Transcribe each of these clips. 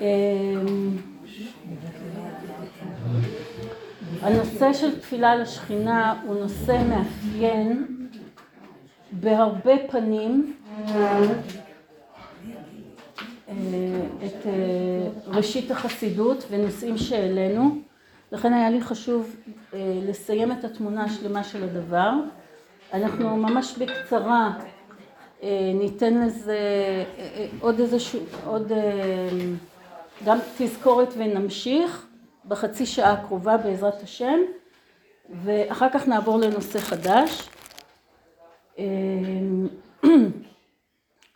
אמ, הנושא של תפילה לשכינה הוא נושא מאפיין בהרבה פנים. אה, את אה, ראשית החסידות ונושאים שהעלינו. לכן היה לי חשוב אה, לסיים את התמונה השלמה של הדבר. אנחנו ממש בקצרה ניתן לזה עוד איזשהו עוד גם תזכורת ונמשיך בחצי שעה הקרובה בעזרת השם ואחר כך נעבור לנושא חדש. אמ,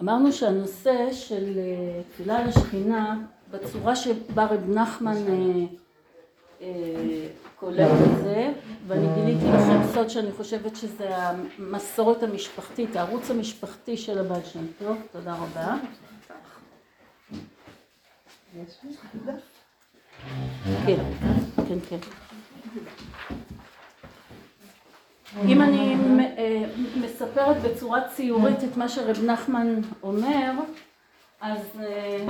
אמרנו שהנושא של אה, תפילה לשכינה בצורה שבה רב נחמן אה, קולט את זה ואני גיליתי לכם סוד שאני חושבת שזה המסורת המשפחתית, הערוץ המשפחתי של הבעל שם טוב, תודה רבה. כן, כן, כן. אם אני אה, מספרת בצורה ציורית את מה שרב נחמן אומר, אז אה,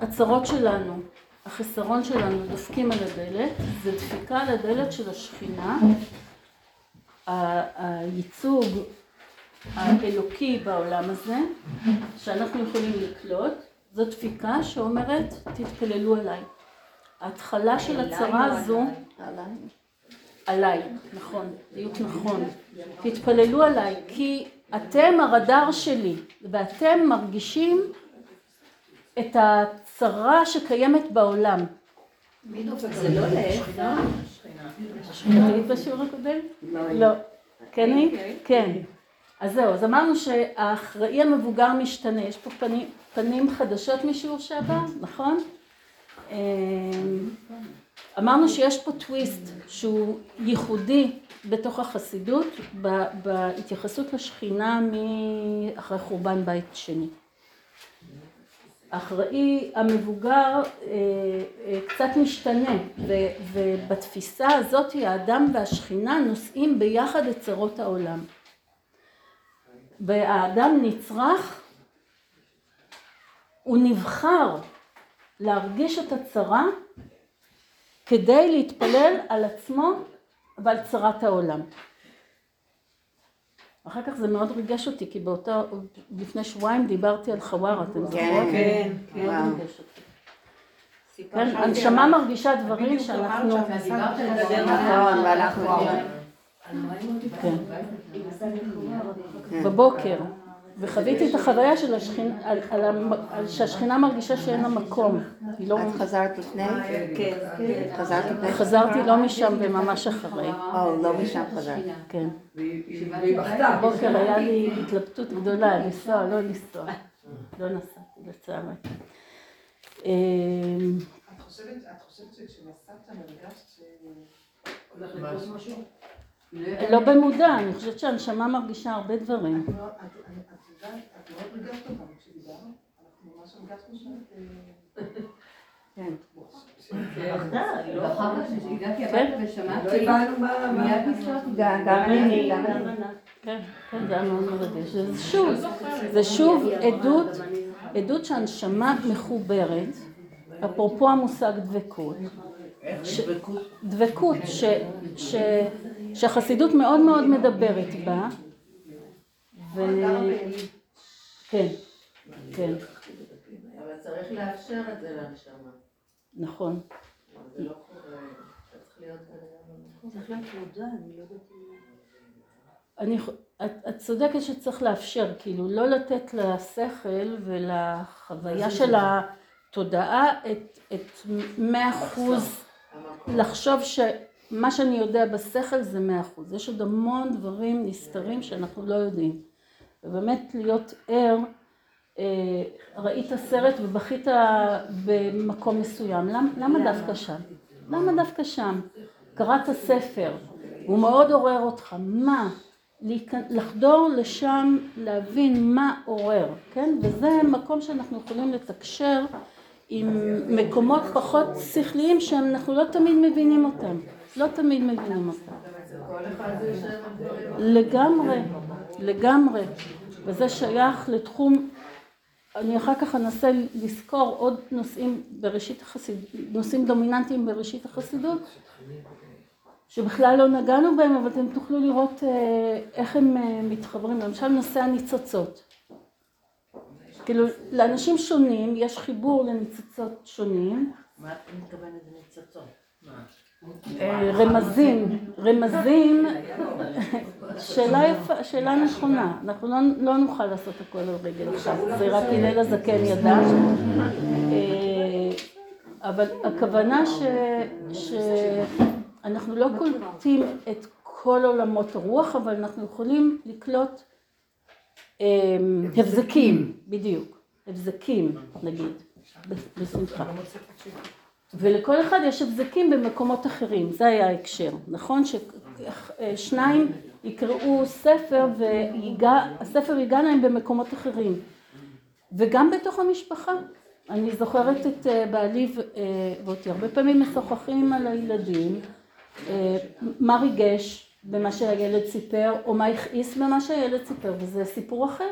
הצרות שלנו, החסרון שלנו דופקים על הדלת, זה דפיקה על הדלת של השכינה, הייצוג האלוקי בעולם הזה, שאנחנו יכולים לקלוט, זו דפיקה שאומרת תתפללו עליי. ההתחלה של הצרה הזו, עליי, נכון, דיוק נכון, תתפללו עליי כי אתם הרדאר שלי ואתם מרגישים את הצרה שקיימת בעולם. זה לא להפך? היית בשיעור הקודם? לא. כן היא? כן. אז זהו, אז אמרנו שהאחראי המבוגר משתנה, יש פה פנים, פנים חדשות משיעור שעבר, נכון? אמ, אמרנו שיש פה טוויסט שהוא ייחודי בתוך החסידות בהתייחסות לשכינה מאחרי חורבן בית שני. האחראי המבוגר אה, אה, קצת משתנה ובתפיסה הזאת האדם והשכינה נושאים ביחד את צרות העולם והאדם נצרך הוא נבחר להרגיש את הצרה כדי להתפלל על עצמו ועל צרת העולם. אחר כך זה מאוד ריגש אותי, כי באותו, לפני שבועיים דיברתי על חווארה, אתם זוכרות? כן, כן, כן. מאוד ריגש אותי. כן, הנשמה מרגישה דברים שאנחנו... נכון, ואנחנו... כן. בבוקר. וחוויתי את החוויה של השכינה, על, על, על שהשכינה מרגישה שאין לה מקום. לא... את חזרת לפני? כן. חזרת לפני? חזרתי לא משם וממש אחרי. או, לא משם חזרת. כן. בבוקר היה לי התלבטות גדולה, לנסוע, לא לנסוע. לא נסעתי, לצערי. את חושבת שכשנסעת הרגשת ש... הולך לקרות משהו? לא במודע, אני חושבת שהנשמה מרגישה הרבה דברים. את מאוד ריגשת אותנו כשדיברנו, אנחנו ממש הרגשנו שאת... כן. כן, כן, זה היה מאוד מרגש. שוב, זה שוב עדות, עדות שהנשמה מחוברת, אפרופו המושג דבקות. דבקות, שהחסידות מאוד מאוד מדברת בה. כן, כן. אבל צריך לאפשר את זה לנשמה. נכון. זה לא קורה, צריך להיות... צריך להיות מודע, אני לא יודעת... את צודקת שצריך לאפשר, כאילו לא לתת לשכל ולחוויה של התודעה את מאה אחוז, לחשוב שמה שאני יודע בשכל זה מאה אחוז, יש עוד המון דברים נסתרים שאנחנו לא יודעים, ובאמת להיות ער אה, ראית סרט ובכית במקום מסוים, למה, למה דווקא שם? למה דווקא שם? קראת ספר, הוא מאוד עורר אותך, מה? לחדור לשם, להבין מה עורר, כן? וזה מקום שאנחנו יכולים לתקשר עם מקומות פחות שכליים שאנחנו לא תמיד מבינים אותם, לא תמיד מבינים אותם. לגמרי, לגמרי, וזה שייך לתחום אני אחר כך אנסה לזכור עוד נושאים בראשית החסידות, נושאים דומיננטיים בראשית החסידות, שבכלל לא נגענו בהם, אבל אתם תוכלו לראות אה, איך הם אה, מתחברים, למשל נושא הניצוצות. כאילו, לאנשים שונים יש חיבור לניצוצות שונים. מה את מתכוונת בניצוצות? אה, רמזים, רמזים, שאלה יפה, שאלה נכונה, אנחנו לא, לא נוכל לעשות הכל על רגל אחת, זה רק הלל הזקן ידע, אה, אבל הכוונה שאנחנו לא קולטים את כל עולמות הרוח, אבל אנחנו יכולים לקלוט אה, הבזקים, בדיוק, הבזקים נגיד, בשמחה. ולכל אחד יש הבזקים במקומות אחרים, זה היה ההקשר, נכון? ששניים יקראו ספר והספר ייגע להם במקומות אחרים. וגם בתוך המשפחה, אני זוכרת את אה, בעלי אה, ואותי הרבה פעמים משוחחים על הילדים, אה, מה ריגש במה שהילד סיפר או מה הכעיס במה שהילד סיפר וזה סיפור אחר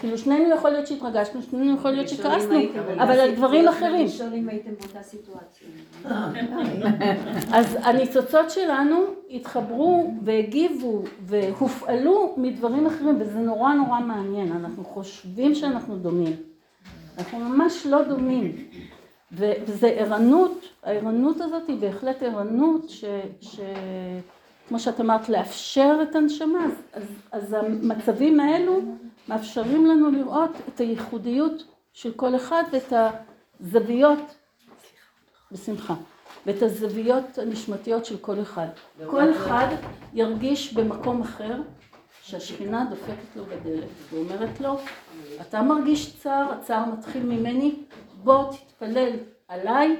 כאילו שנינו יכול להיות שהתרגשנו, שנינו יכול להיות שכעסנו, אבל על דברים אחרים. אז הניצוצות שלנו התחברו והגיבו והופעלו מדברים אחרים וזה נורא נורא מעניין, אנחנו חושבים שאנחנו דומים, אנחנו ממש לא דומים. וזה ערנות, הערנות הזאת היא בהחלט ערנות ש... ש... כמו שאת אמרת, לאפשר את הנשמה, אז, אז המצבים האלו מאפשרים לנו לראות את הייחודיות של כל אחד ואת הזוויות, בשמחה, ואת הזוויות הנשמתיות של כל אחד. כל אחד ירגיש במקום אחר שהשכינה דופקת לו בדלת ואומרת לו, אתה מרגיש צער, הצער מתחיל ממני, בוא תתפלל עליי,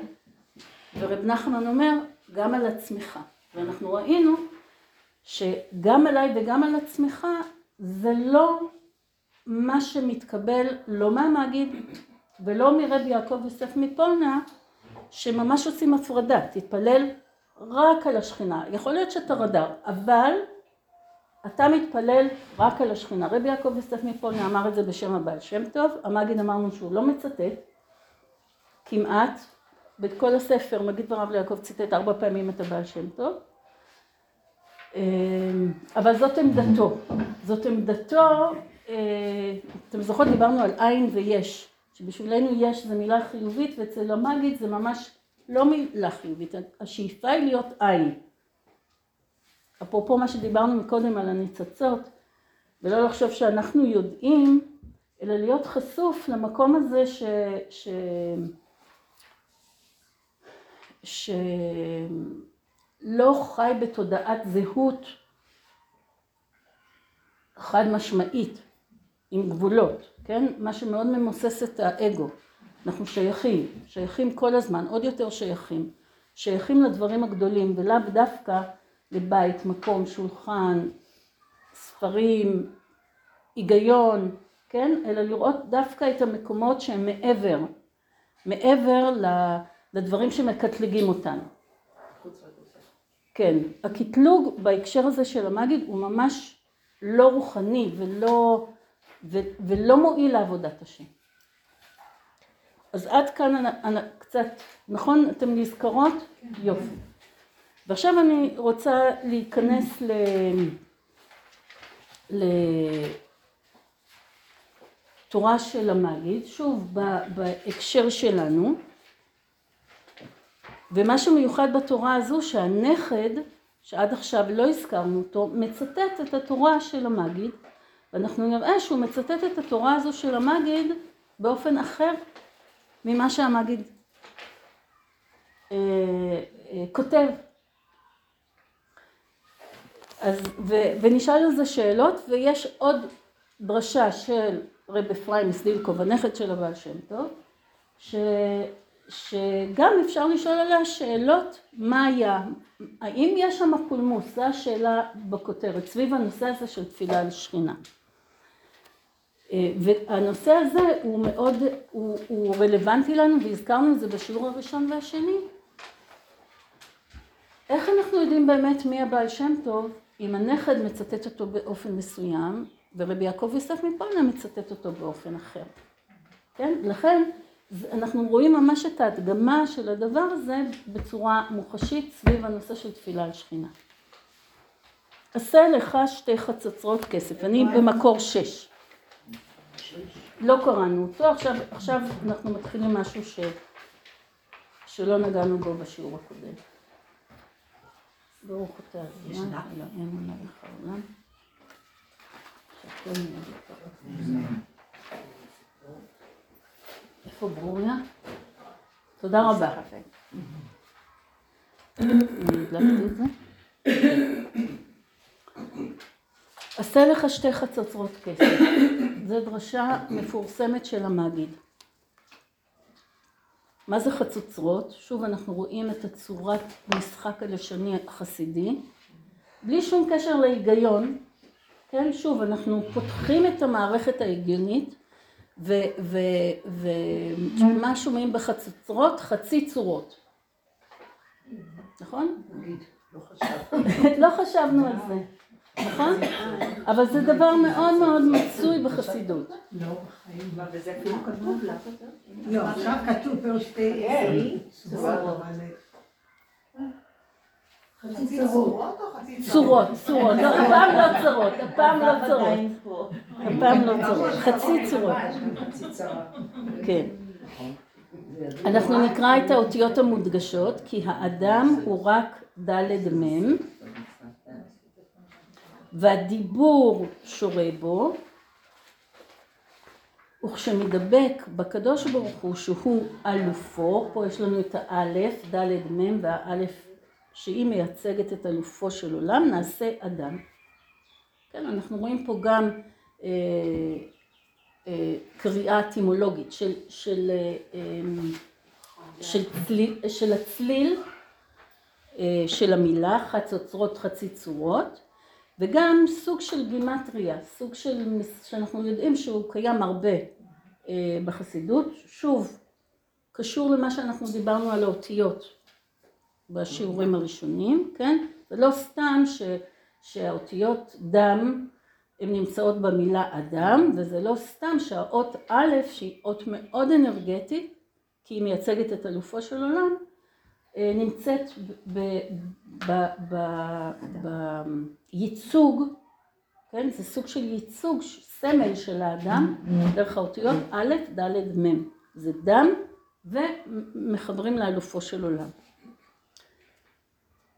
ורב נחמן אומר, גם על עצמך. ואנחנו ראינו שגם עליי וגם על עצמך זה לא מה שמתקבל לא מהמגיד ולא מרבי יעקב יוסף מפולנה שממש עושים הפרדה, תתפלל רק על השכינה, יכול להיות שאתה רדאר, אבל אתה מתפלל רק על השכינה. רבי יעקב יוסף מפולנה אמר את זה בשם הבעל שם טוב, המגיד אמרנו שהוא לא מצטט. כמעט, בכל הספר מגיד ורב ליעקב ציטט ארבע פעמים את הבעל שם טוב. אמ, אבל זאת עמדתו, זאת עמדתו, אתם זוכרות דיברנו על עין ויש, שבשבילנו יש זה מילה חיובית ואצל המגיד זה ממש לא מילה חיובית, השאיפה היא להיות עין. אפרופו מה שדיברנו מקודם על הניצצות, ולא לחשוב שאנחנו יודעים, אלא להיות חשוף למקום הזה ש... ש... ש... לא חי בתודעת זהות חד משמעית, עם גבולות, כן? מה שמאוד ממוסס את האגו. אנחנו שייכים, שייכים כל הזמן, עוד יותר שייכים. שייכים לדברים הגדולים ולאו דווקא לבית, מקום, שולחן, ספרים, היגיון, כן? אלא לראות דווקא את המקומות שהם מעבר, מעבר לדברים שמקטלגים אותנו. כן, הקטלוג בהקשר הזה של המגיד הוא ממש לא רוחני ולא, ולא מועיל לעבודת השם. אז עד כאן אני, אני, קצת, נכון? אתם נזכרות? כן. יופי. ועכשיו אני רוצה להיכנס ל... לתורה של המגיד, שוב בהקשר שלנו. ומה שמיוחד בתורה הזו שהנכד, שעד עכשיו לא הזכרנו אותו, מצטט את התורה של המגיד, ואנחנו נראה שהוא מצטט את התורה הזו של המגיד באופן אחר ממה שהמגיד אה, אה, כותב. אז, ו, ונשאל על זה שאלות, ויש עוד דרשה של רב אפרים מסדילקוב, הנכד של הבעל שם טוב, ש... שגם אפשר לשאול עליה שאלות מה היה, האם יש שם פולמוס, זו השאלה בכותרת, סביב הנושא הזה של תפילה על שכינה. אה, והנושא הזה הוא מאוד, הוא, הוא רלוונטי לנו והזכרנו את זה בשיעור הראשון והשני. איך אנחנו יודעים באמת מי הבעל שם טוב אם הנכד מצטט אותו באופן מסוים ורבי יעקב יוסף מפולנה מצטט אותו באופן אחר. כן? לכן אנחנו רואים ממש את ההדגמה של הדבר הזה בצורה מוחשית סביב הנושא של תפילה על שכינה. עשה לך שתי חצוצרות כסף, אני במקור שש. לא קראנו אותו, עכשיו, עכשיו אנחנו מתחילים משהו ש, שלא נגענו בו בשיעור הקודם. ברוך אתה אדוני, אלוהינו מלך העולם. איפה ברוריה? תודה רבה. עשה לך שתי חצוצרות כסף. זו דרשה מפורסמת של המגיד. מה זה חצוצרות? שוב אנחנו רואים את הצורת משחק הלשוני החסידי, בלי שום קשר להיגיון, כן? שוב, אנחנו פותחים את המערכת ההגיונית ומה שומעים בחצוצרות? חצי צורות. נכון? לא. לא חשבנו על זה, נכון? אבל זה דבר מאוד מאוד מצוי בחסידות. לא, בחיים. מה, וזה אפילו כתוב לה. לא, עכשיו כתוב שתי כן. צורות, צורות צורות, צורות, לא, הפעם לא צרות, הפעם לא צרות, הפעם לא צרות, חצי צורות, חצי צרה. כן. אנחנו נקרא את האותיות המודגשות, כי האדם הוא רק ד' מ', והדיבור שורה בו, וכשמדבק בקדוש ברוך הוא שהוא אלופו, פה יש לנו את האלף, ד' מ' והאלף שהיא מייצגת את אלופו של עולם, נעשה אדם. כן, אנחנו רואים פה גם אה, אה, קריאה אטימולוגית של, של, אה, אה, של, של הצליל אה, של המילה, חצוצרות חצי צורות, וגם סוג של גימטריה, סוג של, שאנחנו יודעים שהוא קיים הרבה אה, בחסידות, שוב, קשור למה שאנחנו דיברנו על האותיות בשיעורים הראשונים, כן? זה לא סתם ש, שהאותיות דם הן נמצאות במילה אדם, וזה לא סתם שהאות א', שהיא אות מאוד אנרגטית, כי היא מייצגת את אלופו של עולם, נמצאת ב- ב- בייצוג, כן? זה סוג של ייצוג, סמל של האדם, דרך האותיות א', ד', מ'. זה דם, ומחברים לאלופו של עולם.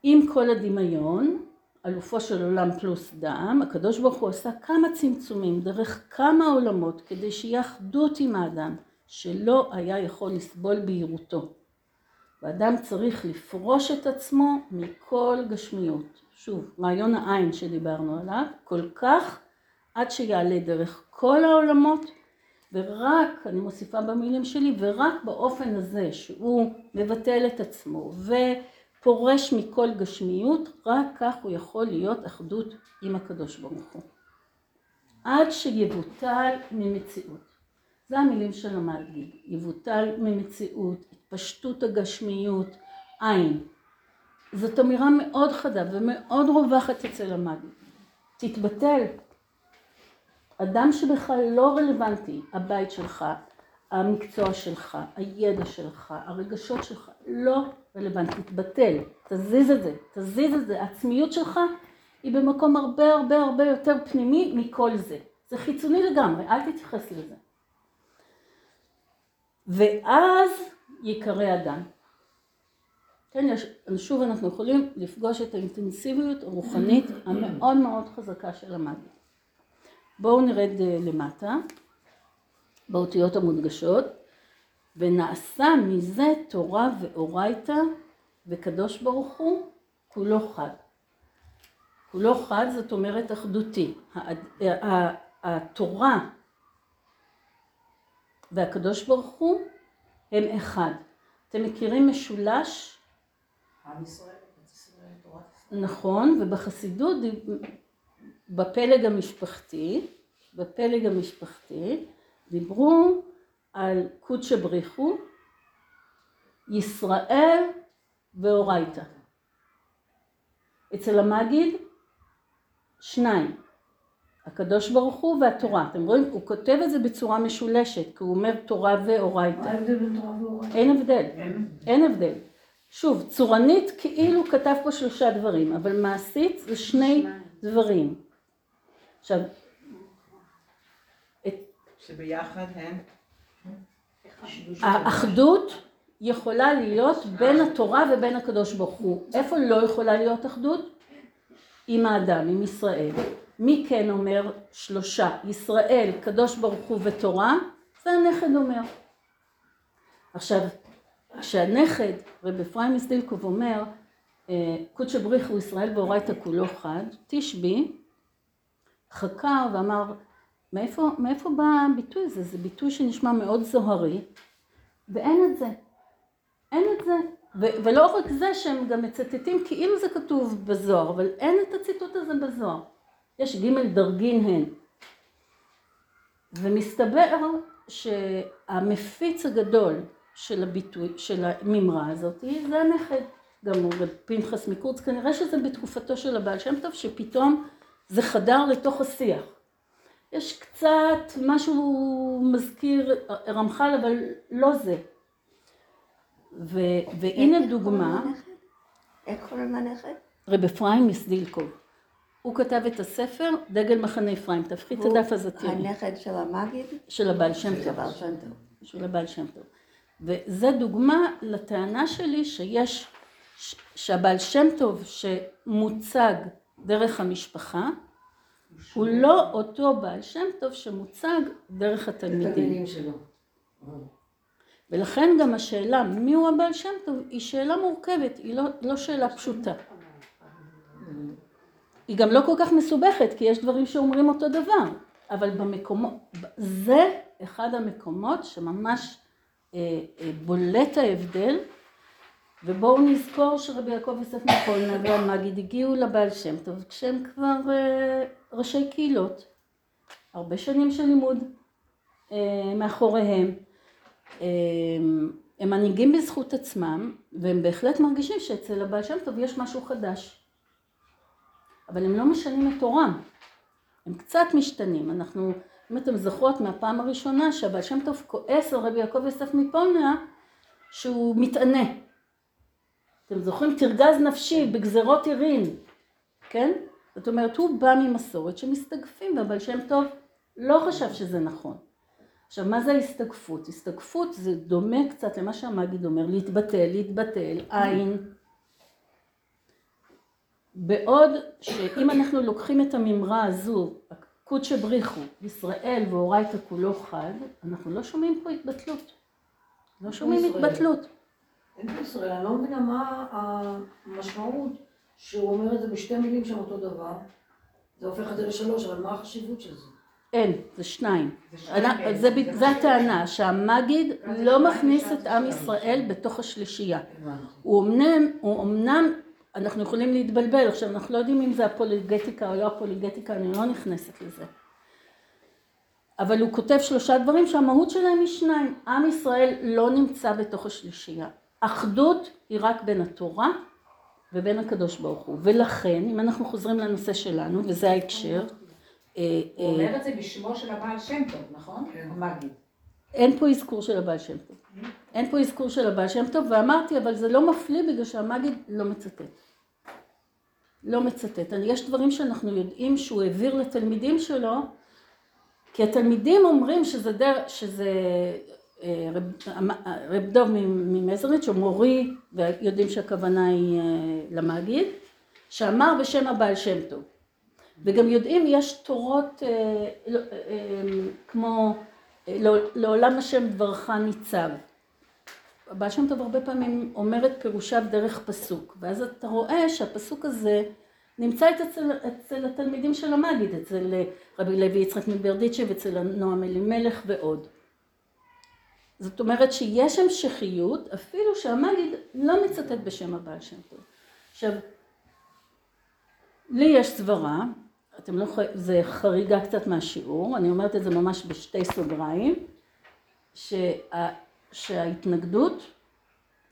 עם כל הדמיון, אלופו של עולם פלוס דם, הקדוש ברוך הוא עשה כמה צמצומים דרך כמה עולמות כדי שיהיה אחדות עם האדם שלא היה יכול לסבול בהירותו. ואדם צריך לפרוש את עצמו מכל גשמיות. שוב, רעיון העין שדיברנו עליו, כל כך עד שיעלה דרך כל העולמות ורק, אני מוסיפה במילים שלי, ורק באופן הזה שהוא מבטל את עצמו ופורש מכל גשמיות, רק כך הוא יכול להיות אחדות עם הקדוש ברוך הוא. עד שיבוטל ממציאות. זה המילים של המלגיד, יבוטל ממציאות, התפשטות הגשמיות, עין. זאת אמירה מאוד חדה ומאוד רווחת אצל המלגיד. תתבטל. אדם שבכלל לא רלוונטי, הבית שלך, המקצוע שלך, הידע שלך, הרגשות שלך, לא רלוונטי, תתבטל, תזיז את זה, תזיז את זה, העצמיות שלך היא במקום הרבה הרבה הרבה יותר פנימי מכל זה. זה חיצוני לגמרי, אל תתייחס לזה. ואז ייקרא אדם. כן, יש, שוב אנחנו יכולים לפגוש את האינטנסיביות הרוחנית המאוד מאוד חזקה של המאגיה. בואו נרד אה, למטה, באותיות המודגשות, ונעשה מזה תורה ואורייתא וקדוש ברוך הוא כולו חד. כולו חד זאת אומרת אחדותי. הא- ה- התורה והקדוש ברוך הוא הם אחד. אתם מכירים משולש? עם ישראל. נכון, ובחסידות, בפלג המשפחתי, בפלג המשפחתי, דיברו על קודשא בריחו, ישראל ואורייתא. אצל המגיד, שניים. הקדוש ברוך הוא והתורה. אתם רואים? הוא כותב את זה בצורה משולשת, כי הוא אומר תורה מה ואורייתא. ההבדל בין תורה ואורייתא? אין הבדל. אין הבדל. שוב, צורנית כאילו כתב פה שלושה דברים, אבל מעשית זה שני. דברים. עכשיו, שביחד הם? האחדות יכולה להיות בין התורה ובין הקדוש ברוך הוא. איפה לא יכולה להיות אחדות? עם האדם, עם ישראל. מי כן אומר שלושה? ישראל, קדוש ברוך הוא ותורה, זה הנכד אומר. עכשיו, כשהנכד, רב אפרים מסדילקוב אומר, אה, קודשא בריחו ישראל ואורייתא כולו חד, תשבי, חקר ואמר, מאיפה, מאיפה בא הביטוי הזה? זה ביטוי שנשמע מאוד זוהרי, ואין את זה. אין את זה. ו- ולא רק זה שהם גם מצטטים כאילו זה כתוב בזוהר, אבל אין את הציטוט הזה בזוהר. יש ג' דרגין הן. ומסתבר שהמפיץ הגדול של הביטוי, של המימרה הזאת, זה הנכד. גם הוא פנחס מקורץ, כנראה שזה בתקופתו של הבעל שם טוב, שפתאום זה חדר לתוך השיח. יש קצת משהו מזכיר רמח"ל, אבל לא זה. ו, והנה דוגמה, איך קוראים לנכד? רב אפרים מסדילקוב. הוא כתב את הספר דגל מחנה אפרים, תפחי את הוא הדף הזה תראי, הנכד של המגיד? של הבעל שם של טוב. הבעל שם טוב. של הבעל שם טוב. וזה דוגמה לטענה שלי שיש, שהבעל שם טוב שמוצג דרך המשפחה, הוא לא אותו בעל שם טוב שמוצג דרך התלמידים. התלמידים שלו. ולכן גם השאלה מיהו הבעל שם טוב היא שאלה מורכבת, היא לא, לא שאלה פשוטה. היא גם לא כל כך מסובכת, כי יש דברים שאומרים אותו דבר, אבל במקומות, זה אחד המקומות שממש אה, אה, בולט ההבדל, ובואו נזכור שרבי יעקב יוסף מפולנה והמגיד הגיעו לבעל שם טוב כשהם כבר אה, ראשי קהילות, הרבה שנים של לימוד אה, מאחוריהם. אה, הם מנהיגים בזכות עצמם, והם בהחלט מרגישים שאצל הבעל שם טוב יש משהו חדש. אבל הם לא משנים את תורם. הם קצת משתנים. אנחנו, אם אתם זוכרות מהפעם הראשונה שהבעל שם טוב כועס על רבי יעקב יוסף מפולניה, שהוא מתענה. אתם זוכרים? תרגז נפשי בגזרות עירין, כן? זאת אומרת, הוא בא ממסורת שמסתגפים, והבעל שם טוב לא חשב שזה נכון. עכשיו, מה זה הסתגפות? הסתגפות זה דומה קצת למה שהמגיד אומר, להתבטל, להתבטל, עין. בעוד שאם אנחנו לוקחים את המימרה הזו, קודשא בריחו, ישראל ואורייתא כולו חד, אנחנו לא שומעים פה התבטלות. לא שומעים ישראל. התבטלות. אין בישראל, אני לא מבינה מה המשמעות שהוא אומר את זה בשתי מילים שהם אותו דבר. זה הופך את זה לשלוש, אבל מה החשיבות של זה? אין, זה שניים. זה כן. הטענה, שהמגיד לא? מכניס את עם. ישראל בתוך השלישייה. הוא אמנם, אנחנו יכולים להתבלבל, עכשיו אנחנו לא יודעים אם זה הפוליגטיקה או לא הפוליגטיקה, אני לא נכנסת לזה. אבל הוא כותב שלושה דברים שהמהות שלהם היא שניים. עם ישראל לא נמצא בתוך השלישייה. אחדות היא רק בין התורה ובין הקדוש ברוך הוא. ולכן, אם אנחנו חוזרים לנושא שלנו, וזה ההקשר, אה, הוא אה, אומר את זה בשמו של הבעל שם טוב, נכון? כן. אין פה אזכור של הבעל שם טוב. אין פה אזכור של הבעל שם טוב, ואמרתי, אבל זה לא מפליא בגלל שהמגיד לא מצטט. לא מצטט. יש דברים שאנחנו יודעים שהוא העביר לתלמידים שלו, כי התלמידים אומרים שזה, דר, שזה אה, רב, אה, רב דוב ממזריץ', או מורי, ויודעים שהכוונה היא אה, למגיד, שאמר בשם הבעל שם טוב. וגם יודעים, יש תורות לא- כמו "לא- לעולם השם דברך ניצב. הבעל שם טוב הרבה פעמים אומר את פירושיו דרך פסוק, ואז אתה רואה שהפסוק הזה נמצא אצל, אצל התלמידים של המגיד, אצל רבי לוי יצחק מברדיצ'ב, אצל נועם אלימלך ועוד. זאת אומרת שיש המשכיות, אפילו שהמגיד לא מצטט בשם הבעל שם טוב. עכשיו, לי יש סברה, אתם לא, חי- זה חריגה קצת מהשיעור, אני אומרת את זה ממש בשתי סוגריים, שה, שההתנגדות,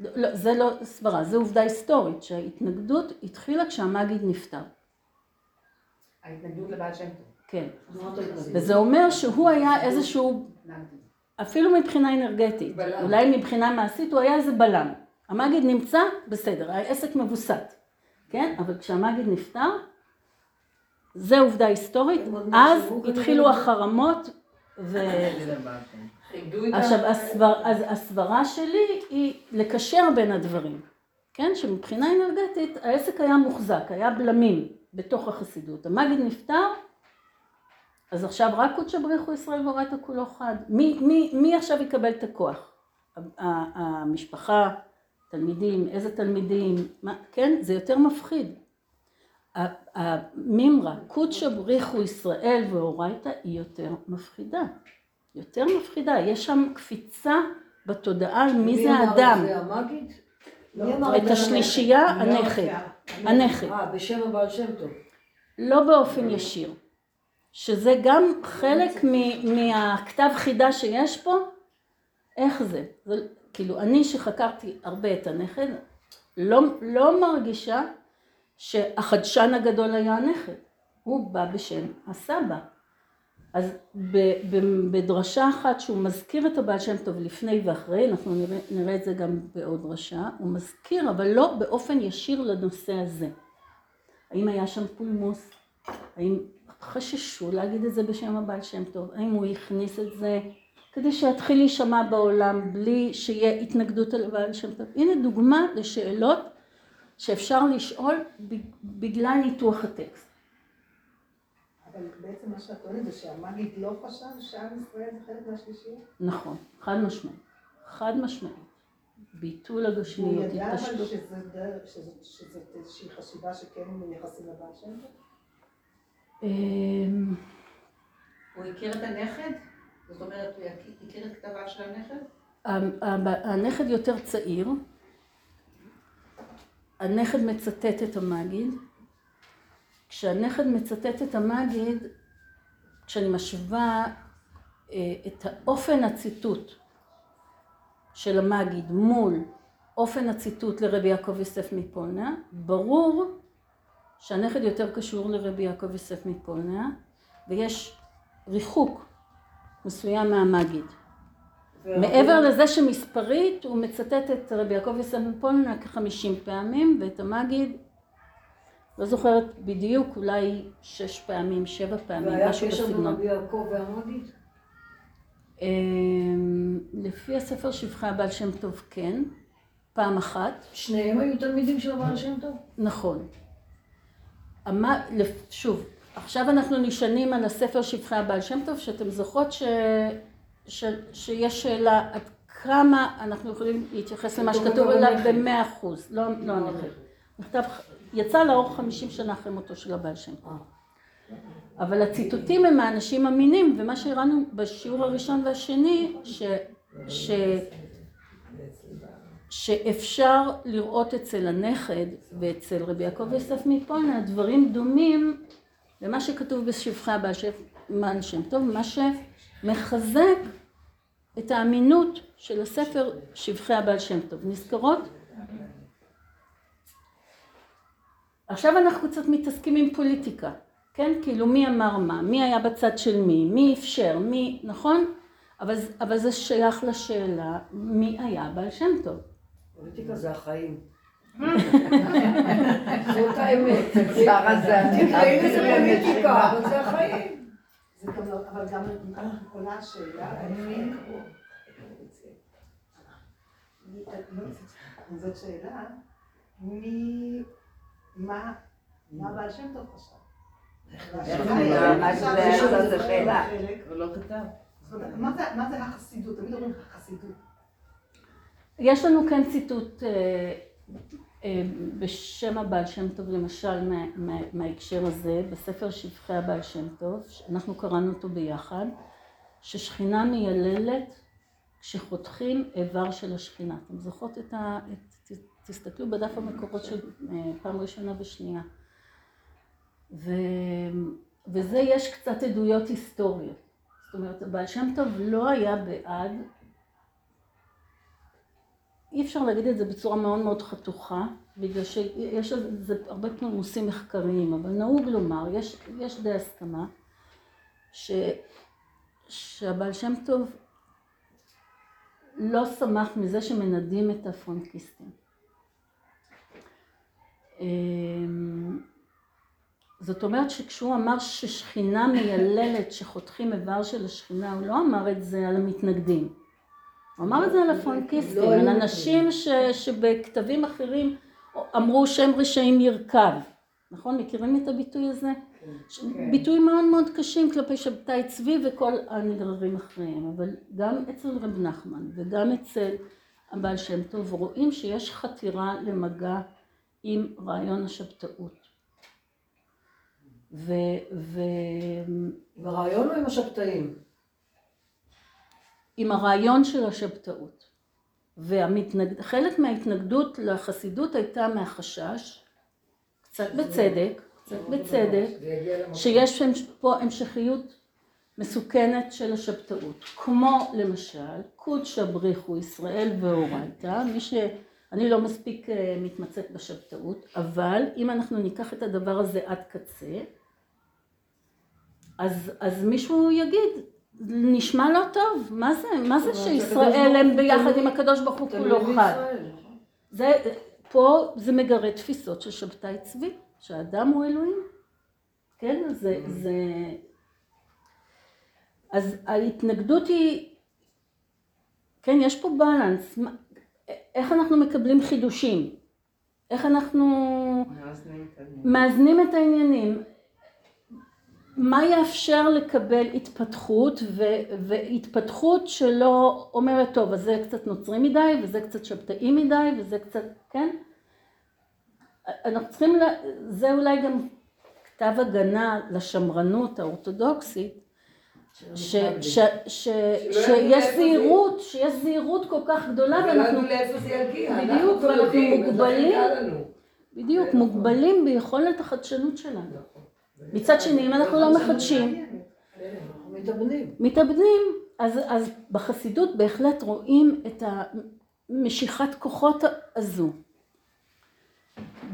לא, זה לא סברה, זו עובדה היסטורית, שההתנגדות התחילה כשהמגיד נפטר. ההתנגדות לבעל שם טוב. כן. ההתנגדות. וזה אומר שהוא היה איזשהו, אפילו מבחינה אנרגטית, בלם. אולי מבחינה מעשית, הוא היה איזה בלם. המגיד נמצא, בסדר, העסק מבוסת, כן? אבל כשהמגיד נפטר, זה עובדה היסטורית, אז התחילו. החרמות, ו... עכשיו הסבר, אז הסברה שלי היא לקשר בין הדברים, כן? שמבחינה אנרגטית העסק היה מוחזק, היה בלמים בתוך החסידות. המגיד נפטר, אז עכשיו רק קודשא בריחו ישראל והורייתא כולו חד. מי, מי, מי עכשיו יקבל את הכוח? המשפחה, תלמידים, איזה תלמידים, מה, כן? זה יותר מפחיד. המימרה, קודשא בריחו ישראל והורייתא היא יותר מפחידה. יותר מפחידה, יש שם קפיצה בתודעה על מי זה אמר את האדם. זה, המגיד? מי אמר את זה? השלישייה, הנכד. הנכד. אה, בשם הבעל שם טוב. לא באופן ישיר. שזה גם חלק מהכתב חידה שיש פה, איך זה? זה כאילו, אני שחקרתי הרבה את הנכד, לא, לא מרגישה שהחדשן הגדול היה הנכד. הוא בא בשם הסבא. אז ב- ב- בדרשה אחת שהוא מזכיר את הבעל שם טוב לפני ואחרי, אנחנו נראה, נראה את זה גם בעוד דרשה, הוא מזכיר אבל לא באופן ישיר לנושא הזה. האם היה שם פולמוס? האם חששו להגיד את זה בשם הבעל שם טוב? האם הוא הכניס את זה כדי שיתחיל להישמע בעולם בלי שיהיה התנגדות על הבעל שם טוב? הנה דוגמה לשאלות שאפשר לשאול בגלל ניתוח הטקסט. אבל בעצם מה שאת טוענת זה שהמגיד לא חשב שעם ישראל זה חלק מהשלישיות? נכון, חד משמעית. חד משמעית. ביטול הוא הגשמיות, ידע אבל התפשטות. שזה דרך- שזאת שזאת איזושהי חשיבה שכן מייחסים לבעל שם? אמ, הוא הכיר את הנכד? זאת אומרת, הוא הכיר- את כתביו של הנכד? הנכד יותר צעיר, הנכד מצטט את המגיד, כשהנכד מצטט את המגיד, כשאני משווה אה, את האופן הציטוט של המגיד מול אופן הציטוט לרבי יעקב יוסף מפולניה, ברור שהנכד יותר קשור לרבי יעקב יוסף מפולניה, ויש ריחוק מסוים מהמגיד. מעבר לזה שמספרית הוא מצטט את רבי יעקב יוסף מפולניה כחמישים פעמים ואת המגיד לא זוכרת בדיוק אולי שש פעמים, שבע פעמים, והיה משהו קשר בסגנון. רבי יעקב והמגיד? אמ, לפי הספר שבחי הבעל שם טוב כן, פעם אחת, שניהם היו תלמידים של הבעל שם טוב? נכון. שוב, עכשיו אנחנו נשענים על הספר שבחי הבעל שם טוב, שאתם זוכרות ש, ש, שיש שאלה עד כמה אנחנו יכולים להתייחס למה כתוב שכתוב עליו הנכד. במאה אחוז, לא, לא הנכד. נכתב, יצא לאור חמישים שנה אחרי מותו של הבעל שם טוב. אבל הציטוטים הם מהאנשים אמינים, ומה שהראינו בשיעור הראשון והשני, ש, ש, שאפשר לראות אצל הנכד ואצל רבי יעקב יוסף מפולנה דברים דומים למה שכתוב בשבחי הבעל בעל שם טוב, מה שמחזק את האמינות של הספר שבחי הבעל שם טוב. נזכרות? עכשיו אנחנו קצת מתעסקים עם פוליטיקה, כן? כאילו מי אמר מה, מי היה בצד של מי, מי אפשר, מי, נכון? אבל, אבל זה שייך לשאלה מי היה בעל שם טוב. פוליטיקה זה החיים. זאת האמת. שרה זה לזה פוליטיקה, אבל זה החיים. לא, אבל גם עולה השאלה, האם... לא, זאת שאלה, מי, מה, מה בעל שם טוב חשב? מה זה לא החסידות? תמיד אומרים החסידות. יש לנו כן ציטוט אה, אה, בשם הבעל שם טוב למשל מה, מה, מההקשר הזה בספר שבחי הבעל שם טוב, אנחנו קראנו אותו ביחד, ששכינה מייללת כשחותכים איבר של השכינה. אתם זוכרות את תסתכלו בדף המקורות של אה, פעם ראשונה ושנייה. ו, וזה יש קצת עדויות היסטוריות. זאת אומרת, הבעל שם טוב לא היה בעד אי אפשר להגיד את זה בצורה מאוד מאוד חתוכה, בגלל שיש על זה הרבה פולמוסים מחקריים, אבל נהוג לומר, יש, יש די הסכמה, ש, שהבעל שם טוב לא שמח מזה שמנדים את הפרנקיסטים. אמ, זאת אומרת שכשהוא אמר ששכינה מייללת שחותכים איבר של השכינה, הוא לא אמר את זה על המתנגדים. הוא אמר את זה על הפרנקיסטים, לא על אנשים ש, שבכתבים אחרים אמרו שם רשעים ירכב. נכון? מכירים את הביטוי הזה? ש- ביטויים מאוד מאוד קשים כלפי שבתאי צבי וכל הנגררים אחריהם, אבל גם אצל רב נחמן וגם אצל הבעל שם טוב רואים שיש חתירה למגע עם רעיון השבתאות. ו... ו... ברעיון או עם השבתאים? עם הרעיון של השבתאות. וחלק מההתנגדות לחסידות הייתה מהחשש, קצת בצדק, קצת בצדק, שיש פה המשכיות מסוכנת של השבתאות, כמו למשל קודשא בריחו ישראל ואורייתא, מי ש... אני לא מספיק אה, מתמצאת בשבתאות, אבל אם אנחנו ניקח את הדבר הזה עד קצה, אז, אז מישהו יגיד, נשמע לא טוב, מה זה, מה זה שישראל הם ביחד עם הקדוש ברוך הוא כולו חד. נכון? זה, פה זה מגרה תפיסות של שבתאי צבי, שהאדם הוא אלוהים. כן, זה, זה... אז ההתנגדות היא, כן, יש פה בלנס, איך אנחנו מקבלים חידושים, איך אנחנו מאזנים את העניין. מאזנים את העניינים, מה יאפשר לקבל התפתחות ו- והתפתחות שלא אומרת טוב אז זה קצת נוצרי מדי וזה קצת שבתאי מדי וזה קצת כן? אנחנו צריכים ל... זה אולי גם כתב הגנה לשמרנות האורתודוקסית שיש זהירות, שיש זהירות כל כך גדולה ולא ואנחנו ידעו לאיפה זה יגיע. בדיוק, אנחנו כבר ואנחנו מוגבלים. בדיוק נכון. מוגבלים ביכולת החדשנות שלנו. נכון. מצד שני אם אנחנו לא מחדשים אנחנו מתאבנים. מתאבדים, אז, אז בחסידות בהחלט רואים את המשיכת כוחות הזו.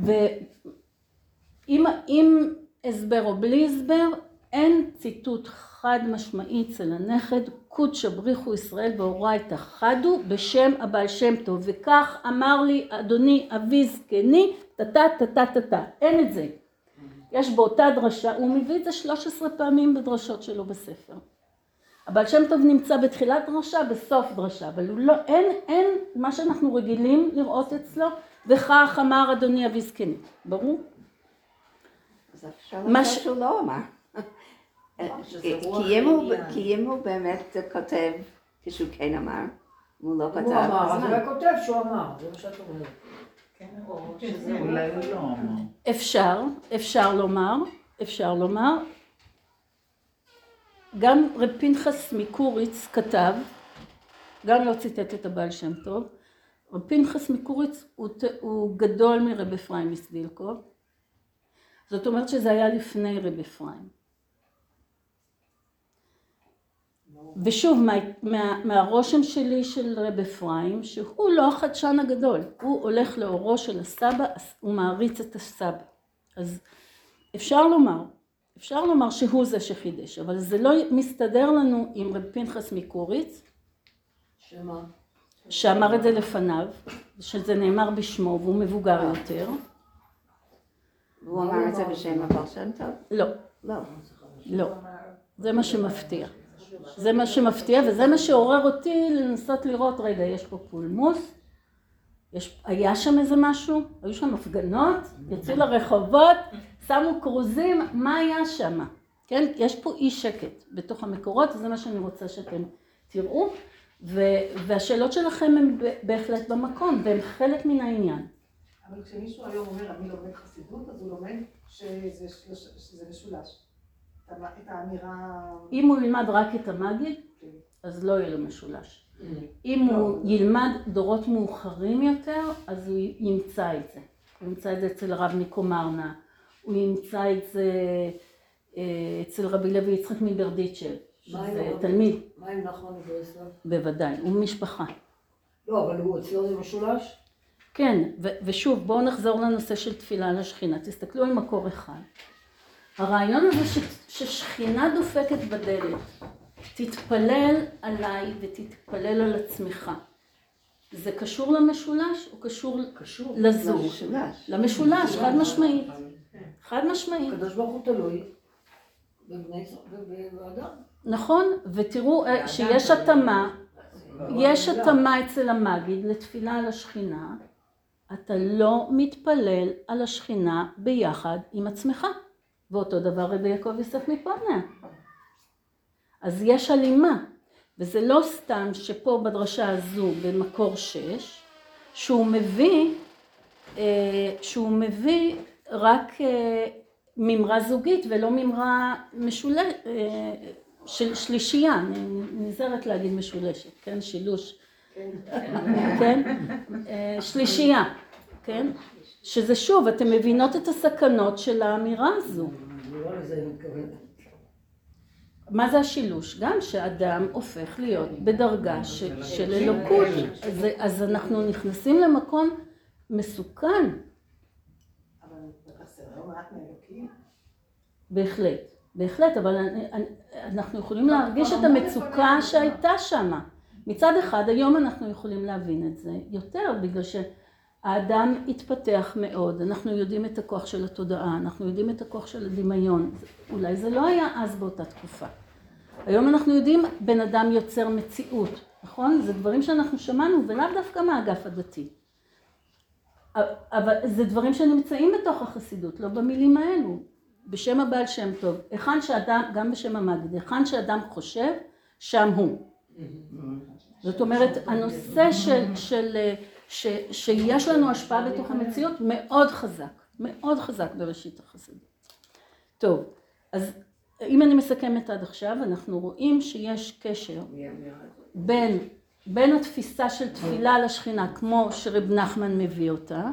ואם עם הסבר או בלי הסבר, אין ציטוט חד משמעי אצל הנכד, קודשא בריחו ישראל ואורייתא חדו בשם הבעל שם טוב, וכך אמר לי אדוני אבי זקני, טה טה טה טה טה, אין את זה. יש באותה דרשה, הוא מביא את זה 13 פעמים בדרשות שלו בספר. הבעל שם טוב נמצא בתחילת דרשה, בסוף דרשה, אבל הוא לא, אין, אין מה שאנחנו רגילים לראות אצלו, וכך אמר אדוני אבי זקני, ברור? אז אפשר לחשוב ש- שהוא לא אמר. שזה כי אם הוא- באמת כותב כשהוא כן אמר, הוא לא כתב, הוא אמר, אז? הוא כותב שהוא אמר, זה מה שאת אומרת. כן, או שזה אולי הוא לא אמר. אפשר, אפשר לומר, אפשר לומר. גם רב פנחס מקוריץ כתב, גם לא ציטט את הבעל שם טוב, רב פנחס מקוריץ הוא, הוא גדול מרב אפרים מסדילקוב, זאת אומרת שזה היה לפני רב אפרים. ושוב, מה, מה, מהרושם שלי של רב אפרים, שהוא לא החדשן הגדול, הוא הולך לאורו של הסבא, הוא מעריץ את הסבא. אז אפשר לומר, אפשר לומר שהוא זה שחידש, אבל זה לא מסתדר לנו עם רב פנחס מקוריץ, שמה? שאמר את זה לפניו, שזה נאמר בשמו והוא מבוגר יותר. והוא אמר את זה בשם שם טוב? לא, לא. לא. זה מה שמפתיע. זה מה שמפתיע וזה מה שעורר אותי לנסות לראות, רגע, יש פה פולמוס, יש, היה שם איזה משהו, היו שם הפגנות, יצאו לרחובות, שמו כרוזים, מה היה שם? כן, יש פה אי שקט בתוך המקורות, וזה מה שאני רוצה שאתם תראו, ו, והשאלות שלכם הן בהחלט במקום, והן חלק מן העניין. אבל כשמישהו היום אומר, אני לומד חסידות, אז הוא לומד שזה שזה משולש. את האמירה... אם הוא ילמד רק את המגיד, אז לא יהיה לו משולש. אם הוא ילמד דורות מאוחרים יותר, אז הוא ימצא את זה. הוא ימצא את זה אצל הרב מקומרנה, הוא ימצא את זה אה, אצל רבי לוי יצחק מברדיצ'ב, עם שזה? תלמיד, מה עם נחמן מברסלב? בוודאי, הוא משפחה. לא, אבל הוא אצלו זה משולש? כן, ושוב, בואו נחזור לנושא של תפילה לשכינה. תסתכלו על מקור אחד. הרעיון הזה ש, ששכינה דופקת בדלת, תתפלל עליי ותתפלל על עצמך. זה קשור למשולש או קשור קשור. לזוג? משולש. למשולש, חד משמעית. חד משמעית. הקדוש ברוך הוא תלוי. נכון, ותראו אה, שיש התאמה, יש התאמה אצל המגיד לתפילה על השכינה, אתה לא מתפלל על השכינה ביחד עם עצמך, ואותו דבר רבי יעקב יוסף מפונה. אז יש הלימה, וזה לא סתם שפה בדרשה הזו במקור שש, שהוא מביא, אה, שהוא מביא רק אה, מימרה זוגית ולא מימרה משולשת, של שלישייה, אני נזהרת להגיד משולשת, כן, שילוש, כן, אה, שלישייה, כן, שזה שוב, אתם מבינות את הסכנות של האמירה הזו. מה זה השילוש? גם שאדם הופך להיות בדרגה של, אלוקות, אז, אנחנו נכנסים למקום מסוכן. בהחלט, בהחלט, אבל אנחנו יכולים להרגיש את המצוקה שהייתה שם. מצד אחד, היום אנחנו יכולים להבין את זה יותר, בגלל שהאדם התפתח מאוד, אנחנו יודעים את הכוח של התודעה, אנחנו יודעים את הכוח של הדמיון, אולי זה לא היה אז באותה תקופה. היום אנחנו יודעים, בן אדם יוצר מציאות, נכון? זה דברים שאנחנו שמענו, ולאו דווקא מהאגף הדתי. אבל זה דברים שנמצאים בתוך החסידות, לא במילים האלו. בשם הבעל שם טוב, היכן שאדם, גם בשם המגיד, היכן שאדם חושב, שם הוא. זאת אומרת, הנושא של, של, ש, שיש לנו השפעה בתוך המציאות מאוד חזק, מאוד חזק בראשית החסידות. טוב, אז אם אני מסכמת עד עכשיו, אנחנו רואים שיש קשר בין, בין התפיסה של תפילה לשכינה, כמו שרב נחמן מביא אותה,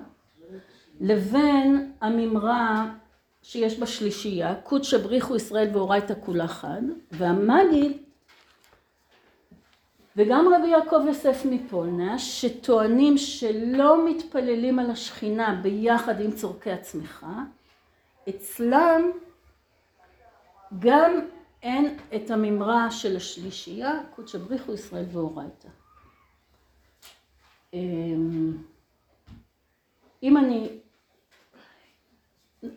לבין המימרה שיש בה שלישייה, קודש בריחו ישראל ואורייתא כולה חד, והמגיד, וגם רבי יעקב יוסף מפולנה, שטוענים שלא מתפללים על השכינה ביחד עם צורכי הצמיחה, אצלם גם אין את המימרה של השלישייה, קודש בריחו ישראל ואורייתא. אמ, אם אני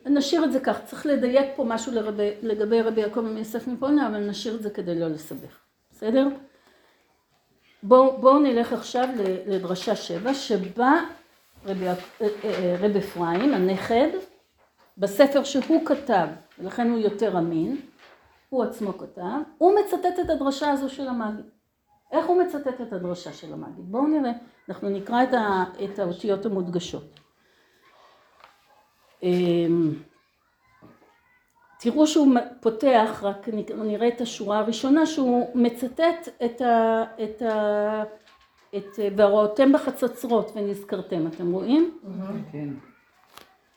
נשאיר את זה כך, צריך לדייק פה משהו לרבי, לגבי רבי יעקב מיוסף מפולנה, אבל נשאיר את זה כדי לא לסבך, בסדר? בואו בוא נלך עכשיו לדרשה שבע, שבה רבי, יעק- אה, אה, רב אפרים, הנכד, בספר שהוא כתב, ולכן הוא יותר אמין, הוא עצמו כתב, הוא מצטט את הדרשה הזו של המגיד. איך הוא מצטט את הדרשה של המגיד? בואו נראה, אנחנו נקרא את, ה, את האותיות המודגשות. תראו שהוא פותח, רק נראה את השורה הראשונה, שהוא מצטט את ה... את ה... את והראותם בחצוצרות ונזכרתם, אתם רואים? כן.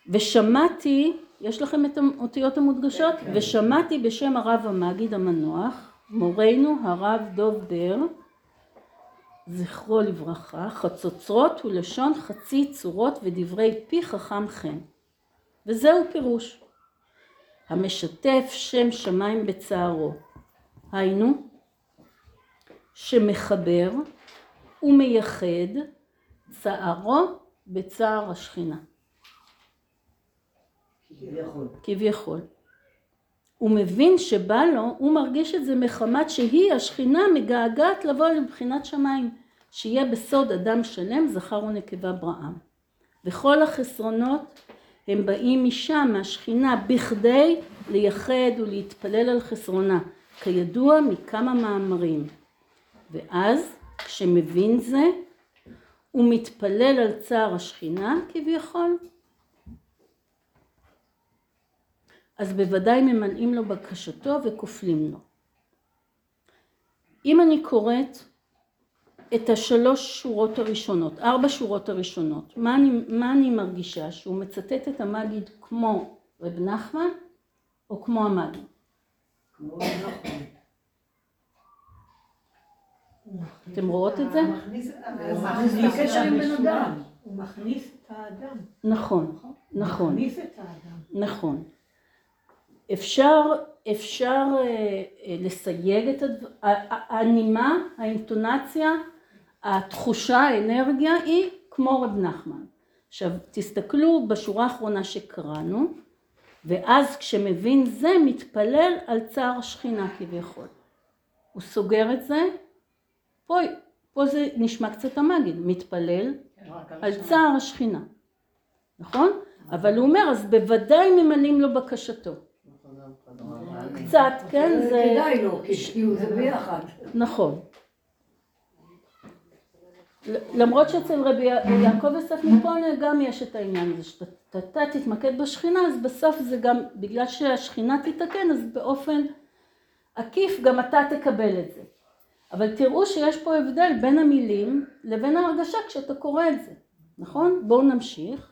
ושמעתי, יש לכם את האותיות המודגשות? ושמעתי בשם הרב המגיד המנוח, מורנו הרב דוב בר, זכרו לברכה, חצוצרות הוא לשון חצי צורות ודברי פי חכם חן. וזהו פירוש. המשתף שם שמיים בצערו. היינו, שמחבר ומייחד צערו בצער השכינה. כביכול. כביכול. הוא מבין שבא לו, הוא מרגיש את זה מחמת שהיא השכינה מגעגעת לבוא לבחינת שמיים, שיהיה בסוד אדם שלם, זכר ונקבה בראם. וכל החסרונות הם באים משם, מהשכינה, בכדי לייחד ולהתפלל על חסרונה, כידוע מכמה מאמרים. ואז, כשמבין זה, הוא מתפלל על צער השכינה כביכול, אז בוודאי ממלאים לו בקשתו וכופלים לו. אם אני קוראת את השלוש שורות הראשונות, ארבע שורות הראשונות, מה אני, מה אני מרגישה? שהוא מצטט את המגיד כמו רב נחמן או כמו המגיד? אתם רואות את זה? הוא מכניס את האדם. נכון, נכון. נכון. אפשר, אפשר אה, אה, לסייג את הנימה, האינטונציה, התחושה, האנרגיה היא כמו רב נחמן. עכשיו תסתכלו בשורה האחרונה שקראנו ואז כשמבין זה מתפלל על צער השכינה כביכול. הוא סוגר את זה, פה, פה זה נשמע קצת המגיד, מתפלל על צער השכינה, נכון? אבל הוא אומר אז בוודאי ממלאים לו בקשתו. קצת, כן, זה... זה... כדאי לו, כי זה ביחד. נכון. למרות שאצל רבי יעקב יוסף מפולנה גם יש את העניין הזה שאתה תתמקד בשכינה אז בסוף זה גם בגלל שהשכינה תתקן אז באופן עקיף גם אתה תקבל את זה. אבל תראו שיש פה הבדל בין המילים לבין ההרגשה כשאתה קורא את זה נכון? בואו נמשיך.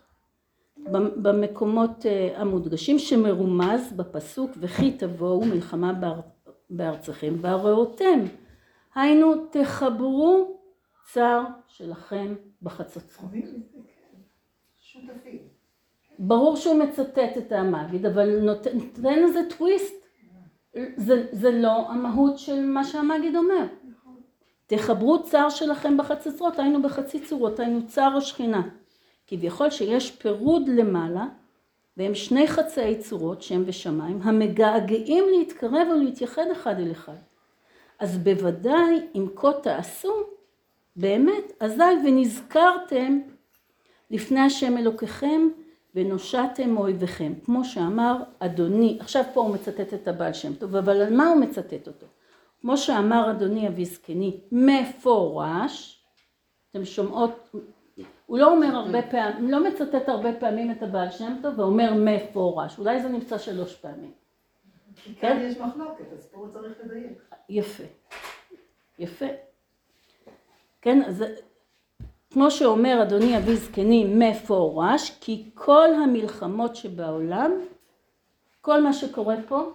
במקומות אה, המודגשים שמרומז בפסוק וכי תבואו מלחמה בארצכם והראותם היינו תחברו צר שלכם בחצוצרות. ברור שהוא מצטט את המגיד, אבל נותן, נותן לזה טוויסט. זה, זה לא המהות של מה שהמגיד אומר. תחברו צר שלכם בחצוצרות, היינו בחצי צורות, היינו צר השכינה. כביכול שיש פירוד למעלה, והם שני חצאי צורות, שם ושמיים, המגעגעים להתקרב ולהתייחד אחד אל אחד. אז בוודאי אם כה תעשו, באמת, אזי ונזכרתם לפני השם אלוקיכם ונושעתם אויביכם, כמו שאמר אדוני, עכשיו פה הוא מצטט את הבעל שם טוב, אבל על מה הוא מצטט אותו? כמו שאמר אדוני אבי זקני, מפורש, אתם שומעות, הוא לא אומר הרבה פעמים, לא מצטט הרבה פעמים את הבעל שם טוב ואומר מפורש, אולי זה נמצא שלוש פעמים. כאן יש מחלוקת, אז פה הוא צריך לדייק. יפה, יפה. כן, אז כמו שאומר אדוני אבי זקני מפורש, כי כל המלחמות שבעולם, כל מה שקורה פה,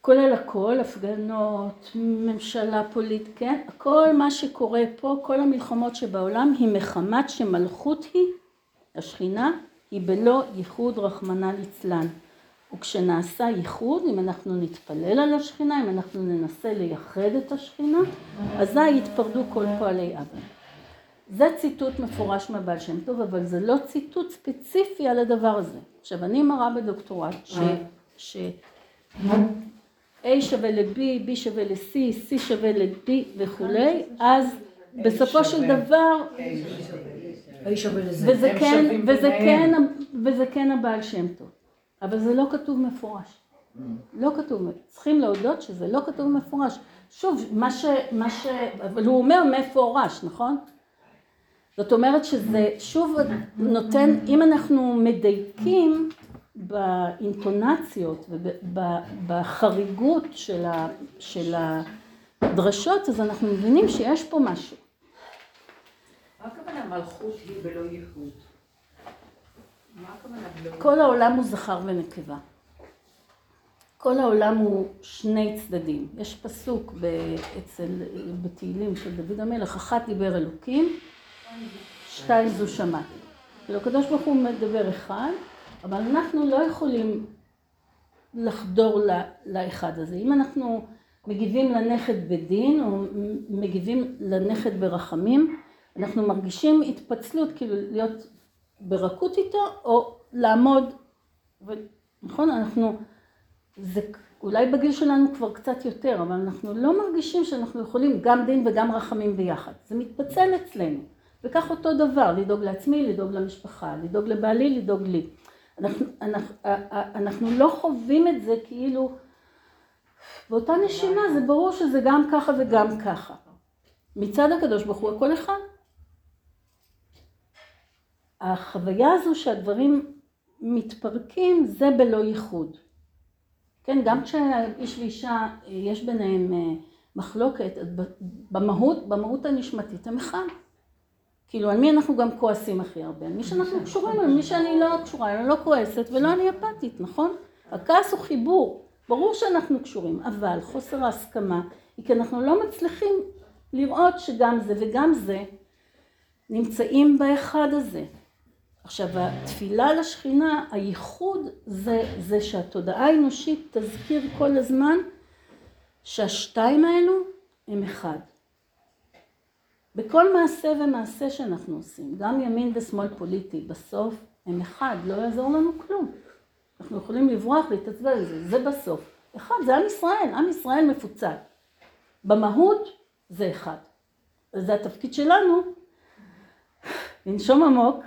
כולל הכל, הפגנות, ממשלה פוליטית, כן, כל מה שקורה פה, כל המלחמות שבעולם היא מחמת שמלכות היא, השכינה, היא בלא ייחוד רחמנא ליצלן. וכשנעשה ייחוד, אם אנחנו נתפלל על השכינה, אם אנחנו ננסה לייחד את השכינה, אזי יתפרדו כל פועלי אבא. זה ציטוט מפורש מהבעל שם טוב, אבל זה לא ציטוט ספציפי על הדבר הזה. עכשיו, אני מראה בדוקטורט ש... ש... A שווה ל-B, B שווה ל-C, C שווה ל-D וכולי, אז בסופו של דבר, וזה כן, וזה כן הבעל שם טוב. אבל זה לא כתוב מפורש. לא כתוב, צריכים להודות שזה לא כתוב מפורש. שוב, מה ש... מה ש... אבל הוא אומר מפורש, נכון? זאת אומרת שזה שוב נותן, אם אנחנו מדייקים באינטונציות ובחריגות של, ה, של הדרשות, אז אנחנו מבינים שיש פה משהו. מה הכוונה מלכות היא בלא ייחוד? כל העולם הוא זכר ונקבה. כל העולם הוא שני צדדים. יש פסוק אצל, בתהילים של דוד המלך, אחת דיבר אלוקים, שתיים זו שמעתי. כאילו הקדוש ברוך הוא מדבר אחד, אבל אנחנו לא יכולים לחדור לאחד הזה. אם אנחנו מגיבים לנכד בדין או מגיבים לנכד ברחמים, אנחנו מרגישים התפצלות, כאילו להיות ברכות איתו, או לעמוד, ו... נכון? אנחנו, זה אולי בגיל שלנו כבר קצת יותר, אבל אנחנו לא מרגישים שאנחנו יכולים גם דין וגם רחמים ביחד. זה מתפצל אצלנו. וכך אותו דבר, לדאוג לעצמי, לדאוג למשפחה, לדאוג לבעלי, לדאוג לי. אנחנו, אנחנו, אנחנו לא חווים את זה כאילו, באותה נשימה זה ברור שזה גם ככה וגם ככה. מצד הקדוש ברוך הוא הכל אחד. החוויה הזו שהדברים מתפרקים זה בלא ייחוד. כן, גם כשאיש ואישה יש ביניהם אה, מחלוקת, במהות, במהות הנשמתית הם אחד. כאילו על מי אנחנו גם כועסים הכי הרבה? על מי שאנחנו קשורים, על מי שאני לא קשורה, אני לא כועסת ולא אני אפתית, נכון? הכעס הוא חיבור, ברור שאנחנו קשורים, אבל חוסר ההסכמה היא כי אנחנו לא מצליחים לראות שגם זה וגם זה נמצאים באחד הזה. עכשיו התפילה לשכינה, הייחוד זה, זה שהתודעה האנושית תזכיר כל הזמן שהשתיים האלו הם אחד. בכל מעשה ומעשה שאנחנו עושים, גם ימין ושמאל פוליטי, בסוף הם אחד, לא יעזור לנו כלום. אנחנו יכולים לברוח, להתעצבן על זה, זה בסוף. אחד, זה עם ישראל, עם ישראל מפוצל. במהות זה אחד. וזה התפקיד שלנו, לנשום עמוק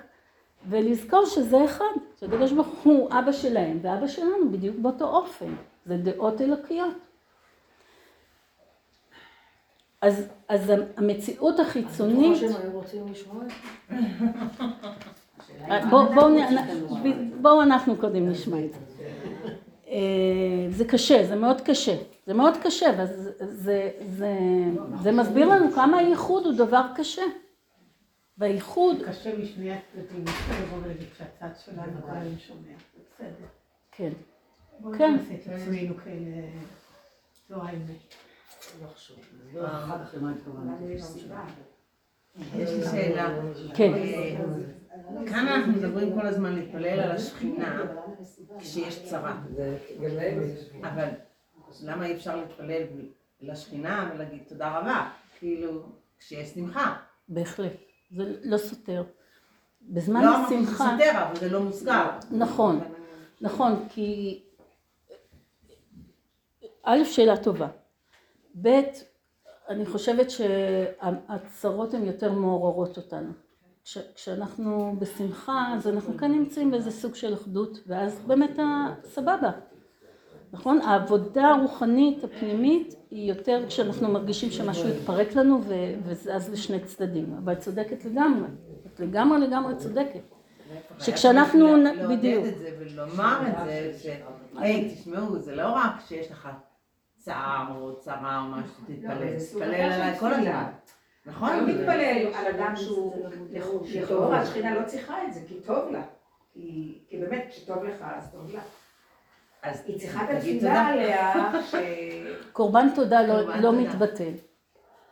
ולזכור שזה אחד, שהקדוש ברוך הוא אבא שלהם ואבא שלנו בדיוק באותו אופן, זה דעות אלוקיות. אז, אז המציאות החיצונית, ברוך השם, היו רוצים לשמוע את זה? בואו בוא, בוא אנחנו קודם נשמע את זה. אה, זה קשה, זה מאוד קשה, זה מאוד קשה, וזה זה, זה, זה מסביר לנו כמה הייחוד הוא דבר קשה. והייחוד, קשה משני הצדדים, לבוא ולהגיד שהצד שלנו כל היום שומע, זה בסדר. כן, בואו כן. נעשה את עצמנו כאלה, זו האמת. יש לי שאלה. כן. אה, כמה אנחנו מדברים כל הזמן להתפלל על השכינה כשיש צרה, אבל למה אי אפשר להתפלל לשכינה ולהגיד תודה רבה, כאילו כשיש שמחה? בהחלט, זה לא סותר. בזמן לא אמרתי שזה השמחה, סותר, אבל זה לא מוזכר. נכון, נכון, כי א', שאלה טובה. ב', אני חושבת שהצרות הן יותר מעוררות אותנו. כש, כשאנחנו בשמחה, אז אנחנו כאן נמצאים באיזה סוג של אחדות, ואז באמת סבבה. נכון? העבודה הרוחנית הפנימית היא יותר כשאנחנו מרגישים שמשהו התפרק לנו ו- וזז לשני צדדים. אבל את צודקת לגמרי. את לגמרי לגמרי צודקת. שכשאנחנו, נ- צריך לעודד בדיוק. את זה ולומר את זה, ש... היי, תשמעו, זה לא רק שיש לך צער או צרה או משהו, תתפלל, תתפלל עליי כל הזמן. נכון? לא מתפלל על אדם שהוא, לכאורה השכינה לא צריכה את זה, כי טוב לה. כי כי באמת, כשטוב לך, אז טוב לה. אז היא צריכה את התפילה. עליה, ש... קורבן תודה לא, לא. מתבטל.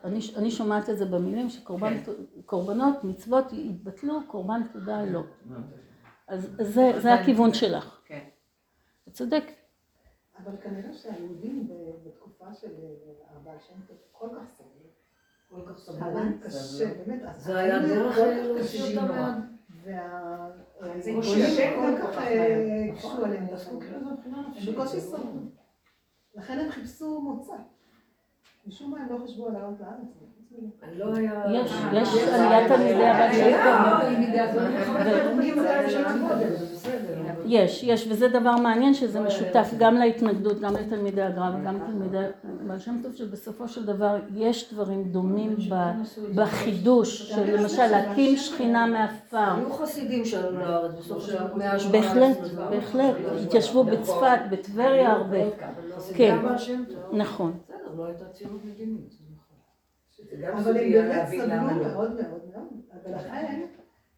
אני, אני שומעת את זה במילים שקורבן, כן. קורבנות, מצוות יתבטלו, קורבן תודה לא. אז זה, זה הכיוון שלך. כן. את צודק. אבל כנראה שהיהודים בתקופה של אה, הבעל שם טוב כל כך סבלו. כל כך. להם קשה, באמת. זה היה דרך להוציא אותם קשה כל כל כך אה. הקשו עליהם. עסקו כאילו נפשית. בקושי שרדו. לכן הם חיפשו מוצא. משום מה הם לא חשבו על לעלות לארץ. לא. יש, אה, יש עליית תלמידי הבעל יש, יש, וזה דבר מעניין שזה משותף גם להתנגדות, גם לתלמידי הגר"א וגם לתלמידי הבעל שם טוב, שבסופו של דבר יש דברים דומים בחידוש של למשל להקים שכינה מעפר. היו חסידים שעלו לארץ בסוף של המאה ה-18. בהחלט, בהחלט, התיישבו בצפת, בטבריה הרבה. כן. נכון. בסדר, לא הייתה ציונות מדינית. נכון. אבל הם באמת סבלו מאוד מאוד מאוד, ולכן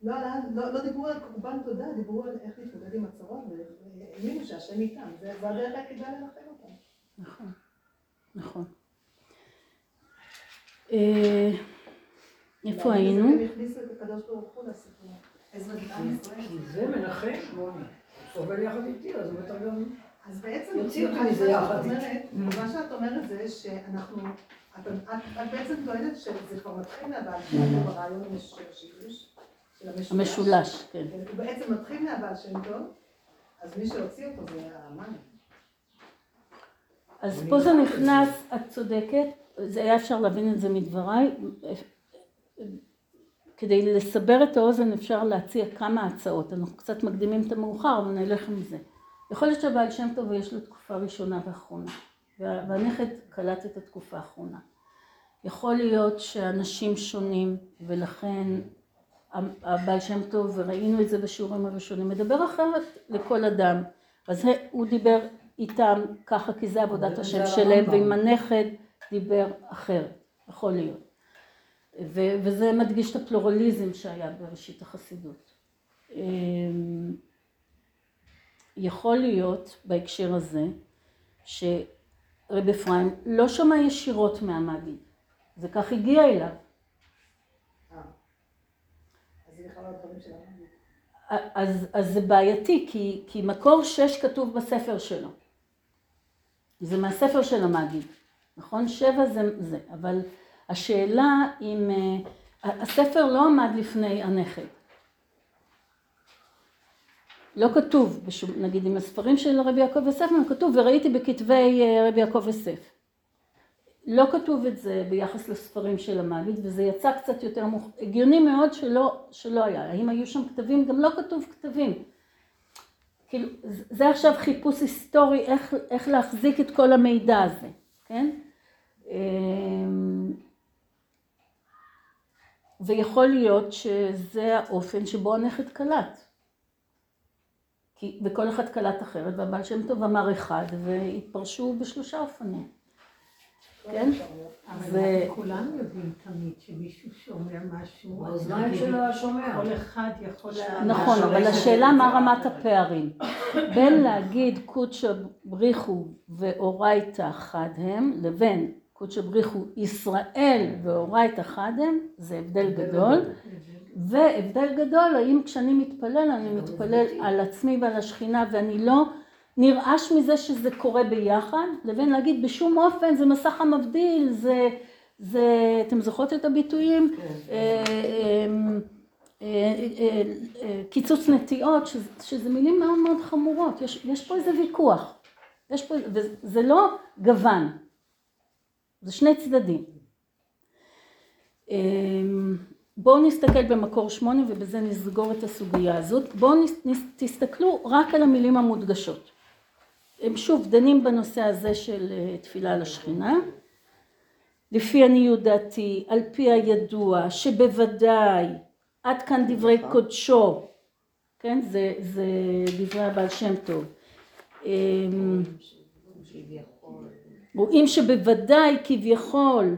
לא עלה- לא לא דיברו על קורבן תודה, דיברו על איך להתמודד עם הצרות, והאמינו שהשם איתם, זה זה הדרך היחידה לנחם אותם. נכון, נכון. אה, איפה היינו? הם הכניסו את הקדוש ברוך הוא לסיפור. כי זה מנחם, סובל יחד איתי, אז הוא בטח גם... אז בעצם, אותי מה שאת אומרת- זה שאנחנו, את בעצם טוענת שזה כבר מתחיל מהבעל שם טוב, הרעיון המש- של השיבוש, של המשולש. המשולש, כן. הוא בעצם מתחיל מהבעל שם טוב, אז מי שהוציא אותו זה המן. אז פה זה נכנס, את צודקת, זה היה אפשר להבין את זה מדבריי. כדי לסבר את האוזן אפשר להציע כמה הצעות, אנחנו קצת מקדימים את המאוחר אבל נלך עם זה. יכול להיות שהבעל שם טוב יש לו תקופה ראשונה ואחרונה וה- והנכד קלט את התקופה האחרונה. יכול להיות שאנשים שונים ולכן הבעל שם טוב וראינו את זה בשיעורים הראשונים מדבר אחרת לכל אדם אז הוא דיבר איתם ככה כי זה עבודת השם הרמב"ם. שלהם ועם הנכד דיבר אחרת יכול להיות ו- וזה מדגיש את הפלורליזם שהיה בראשית החסידות. אמ, יכול להיות בהקשר הזה שרב אפרים לא שמע ישירות מהמגיד, זה כך הגיע אליו. לא. אז, אז זה בעייתי, כי, כי מקור שש כתוב בספר שלו. זה מהספר של המגיד, נכון? שבע זה זה, אבל השאלה אם... אה, הספר לא עמד לפני הנכד. לא כתוב, בשום, נגיד עם הספרים של רבי יעקב יוסף, כתוב וראיתי בכתבי אה, רבי יעקב יוסף. לא כתוב את זה ביחס לספרים של המגיד, וזה יצא קצת יותר מוכ... הגיוני מאוד שלא, שלא היה. האם היו שם כתבים? גם לא כתוב כתבים. כאילו, זה עכשיו חיפוש היסטורי, איך, איך להחזיק את כל המידע הזה, כן? אמ, ויכול להיות שזה האופן שבו הנכד קלט. כי, וכל אחד קלט אחרת, והבעל שם טוב אמר אחד, והתפרשו בשלושה אופנים. כן? אבל כולנו יודעים תמיד שמישהו שאומר משהו, באוזניים שלו השומע. כל אחד יכול... נכון, אבל השאלה מה רמת הפערים. בין להגיד קודשא בריחו ואורייתא חד הם, לבין קודשא בריחו ישראל ואורייתא חד הם, זה הבדל גדול. והבדל גדול, האם כשאני מתפלל, אני מתפלל על עצמי ועל השכינה ואני לא נרעש מזה שזה קורה ביחד, לבין להגיד בשום אופן זה מסך המבדיל, זה, זה אתם זוכרות את הביטויים? אה, אה, אה, אה, קיצוץ נטיעות, שזה, שזה מילים מאוד מאוד חמורות, יש, יש פה איזה ויכוח, יש פה, וזה לא גוון, זה שני צדדים. בואו נסתכל במקור שמונה ובזה נסגור את הסוגיה הזאת. בואו תסתכלו רק על המילים המודגשות. הם שוב דנים בנושא הזה של אה, תפילה לשכינה. לפי עניות דעתי, על פי הידוע, שבוודאי עד כאן דברי קודשו, כן, זה, זה דברי הבעל שם טוב. אמ, רואים שבוודאי כביכול,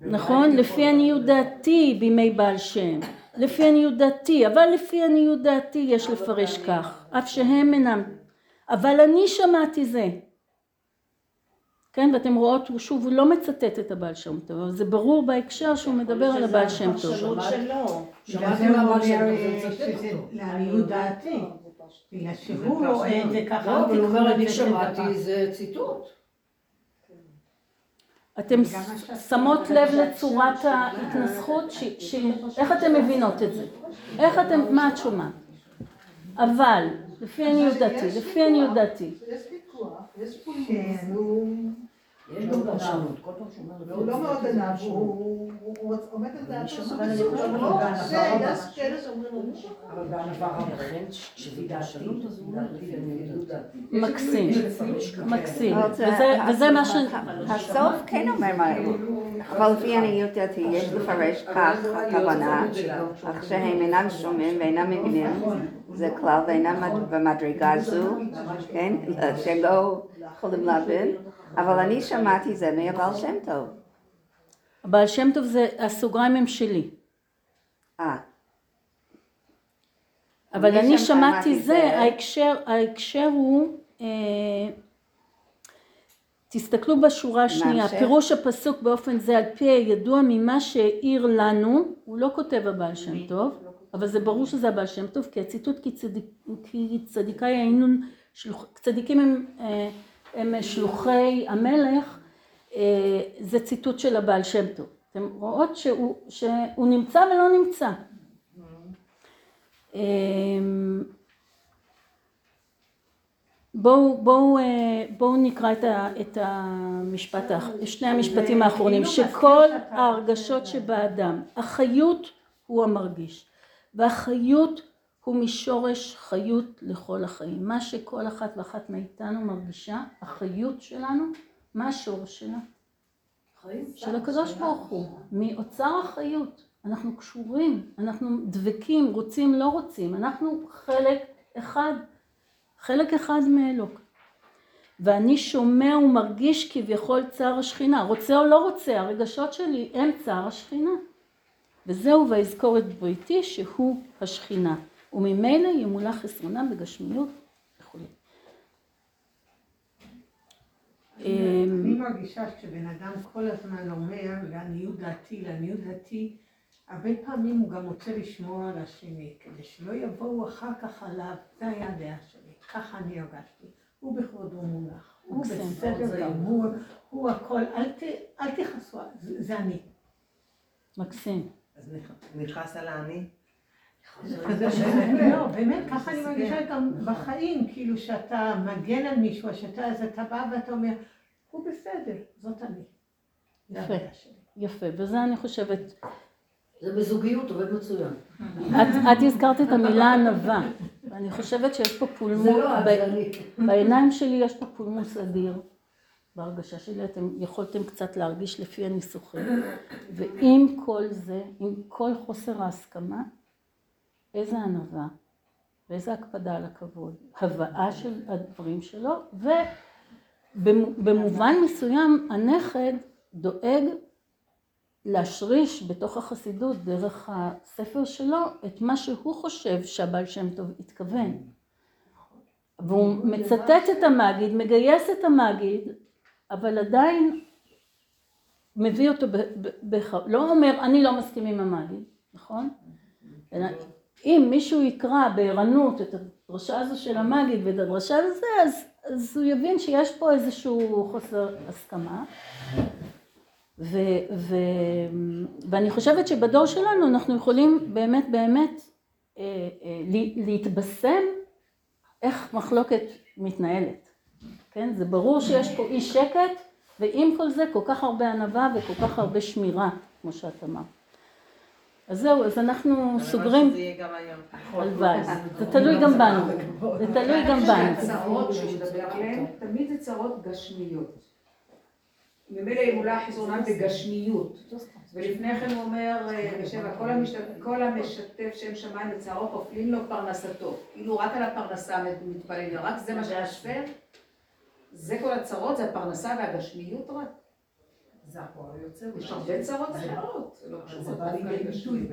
נכון? לפי עניות דעתי בימי בעל שם, לפי עניות דעתי, אבל לפי עניות דעתי יש לפרש כך, אף שהם אינם, אבל אני שמעתי זה, כן, ואתם רואות, הוא שוב, הוא לא מצטט את הבעל שם טוב, אבל זה ברור בהקשר שהוא מדבר על הבעל שם טוב. הפרשנות שלו. שמעתי מהבעל שם טוב, זה מצטט שזה אותו. לעניות דעתי. בגלל שהוא רואה את זה ככה. לא, אבל הוא אומר, אני. שמעתי, זה ציטוט. אתם שמות לב לצורת ההתנסחות, ש- ש- איך אתם מבינות את זה? איך אתם, מה את שומעת? אבל, לפי עניות דעתי, לפי עניות דעתי, יש ויכוח, יש פולמוס, יש גם פרשנות, כל פעם שהוא אומר... והוא לא מאוד ענב, הוא עומד על דעתו אבל אני לא. בענווה. רבה, לכן כשווידאתי, אז הוא אומר. מקסים, מקסים, וזה- וזה מה ש... הסוף כן אומר מה, אבל לפי עניות דעתי יש לפרש כך הכוונה, אך שהם אינם שומעים ואינם מבינים, זה כלל ואינם במדרגה זו, כן, שהם לא יכולים להבין, אבל אני שמעתי זה מהבעל שם טוב. הבעל שם טוב זה, הסוגריים הם שלי, אה, אבל אני שמעתי זה. ההקשר, ההקשר הוא, אה, תסתכלו בשורה השנייה? פירוש הפסוק באופן זה על פי הידוע ממה שהעיר לנו, הוא לא כותב הבעל שם טוב, אבל זה ברור שזה הבעל שם טוב, כי הציטוט כי, צדיק, כי צדיקי היינו, שלוח, צדיקים הם, אה, הם שלוחי המלך, אה, זה ציטוט של הבעל שם טוב. אתם רואות שהוא, שהוא נמצא ולא נמצא. אמ, בואו בואו אה, בואו נקרא את, ה, את המשפט, שני המשפטים האחרונים, כאילו שכל ההרגשות שבאדם, החיות הוא המרגיש, והחיות הוא משורש חיות לכל החיים. מה שכל אחת ואחת מאיתנו מרגישה, החיות שלנו, מה השורש שלה? של הקדוש ברוך הוא, מאוצר החיות. אנחנו קשורים, אנחנו דבקים, רוצים, לא רוצים, אנחנו חלק אחד, חלק אחד מאלוק. ואני שומע ומרגיש כביכול צער השכינה, רוצה או לא רוצה, הרגשות שלי הם צער השכינה. וזהו ויזכור את בריתי שהוא השכינה, וממילא ימולא חסרונם בגשמיות וכו'. אני מרגישה שכשבן אדם כל הזמן אומר לעניות דעתי, לעניות דעתי, הרבה פעמים הוא גם רוצה לשמור על השני, כדי שלא יבואו אחר כך עליו, זה היה הדעה שלי, ככה אני הרגשתי. הוא בכבודו מונח, הוא. בסדר גמור, הוא הכל, אל תכעסו, זה אני. מקסים. אז נכ- נכעס על האני? לא, באמת, ככה אני מרגישה גם בחיים, כאילו שאתה מגן על מישהו, שאתה, אז אתה בא ואתה אומר, הוא בסדר, זאת אני. יפה. יפה, וזה אני חושבת, זה בזוגיות עובד מצוין. את, את הזכרת את המילה ענווה, ואני חושבת שיש פה פולמוס, לא. בעיניים שלי יש פה פולמוס אדיר, בהרגשה שלי אתם יכולתם קצת להרגיש לפי הניסוחים, ועם כל זה, עם כל חוסר ההסכמה, איזה ענווה, ואיזה הקפדה על הכבוד, הבאה של הדברים שלו, ובמובן מסוים הנכד דואג להשריש בתוך החסידות דרך הספר שלו את מה שהוא חושב שהבעל שם טוב התכוון. והוא מצטט את המגיד, מגייס את המגיד, אבל עדיין מביא אותו, ב, ב, בח... לא אומר אני לא מסכים עם המגיד, נכון? אם מישהו יקרא בערנות את הדרשה הזו של המגיד ואת הדרשה הזו, אז, אז הוא יבין שיש פה איזשהו חוסר הסכמה. ו, ו, ואני חושבת שבדור שלנו אנחנו יכולים באמת באמת אה, אה, לה- להתבשם איך מחלוקת מתנהלת, כן? זה ברור שיש פה אי שקט ועם כל זה כל כך הרבה ענווה וכל כך הרבה שמירה, כמו שאת אמרת. אז זהו, אז אנחנו סוגרים, שזה יהיה גם היום. הלוואי, זה תלוי גם בנו, זה תלוי גם בנו. הצרות שהוא מדבר עליהן, תמיד זה צרות גשמיות. ממילא אם אולי חזרונם בגשמיות. ולפני כן הוא אומר אה, בשבע, "כל המשת- כל המשתף שם שמיים בצערו כופלים לו פרנסתו. כאילו רק על הפרנסה מתפללים, רק זה מה שחסר? זה כל הצרות, זה הפרנסה והגשמיות רק? זה הפועל היוצא. יש הרבה צרות אחרות. זה לא קשור דווקא לגשמיות.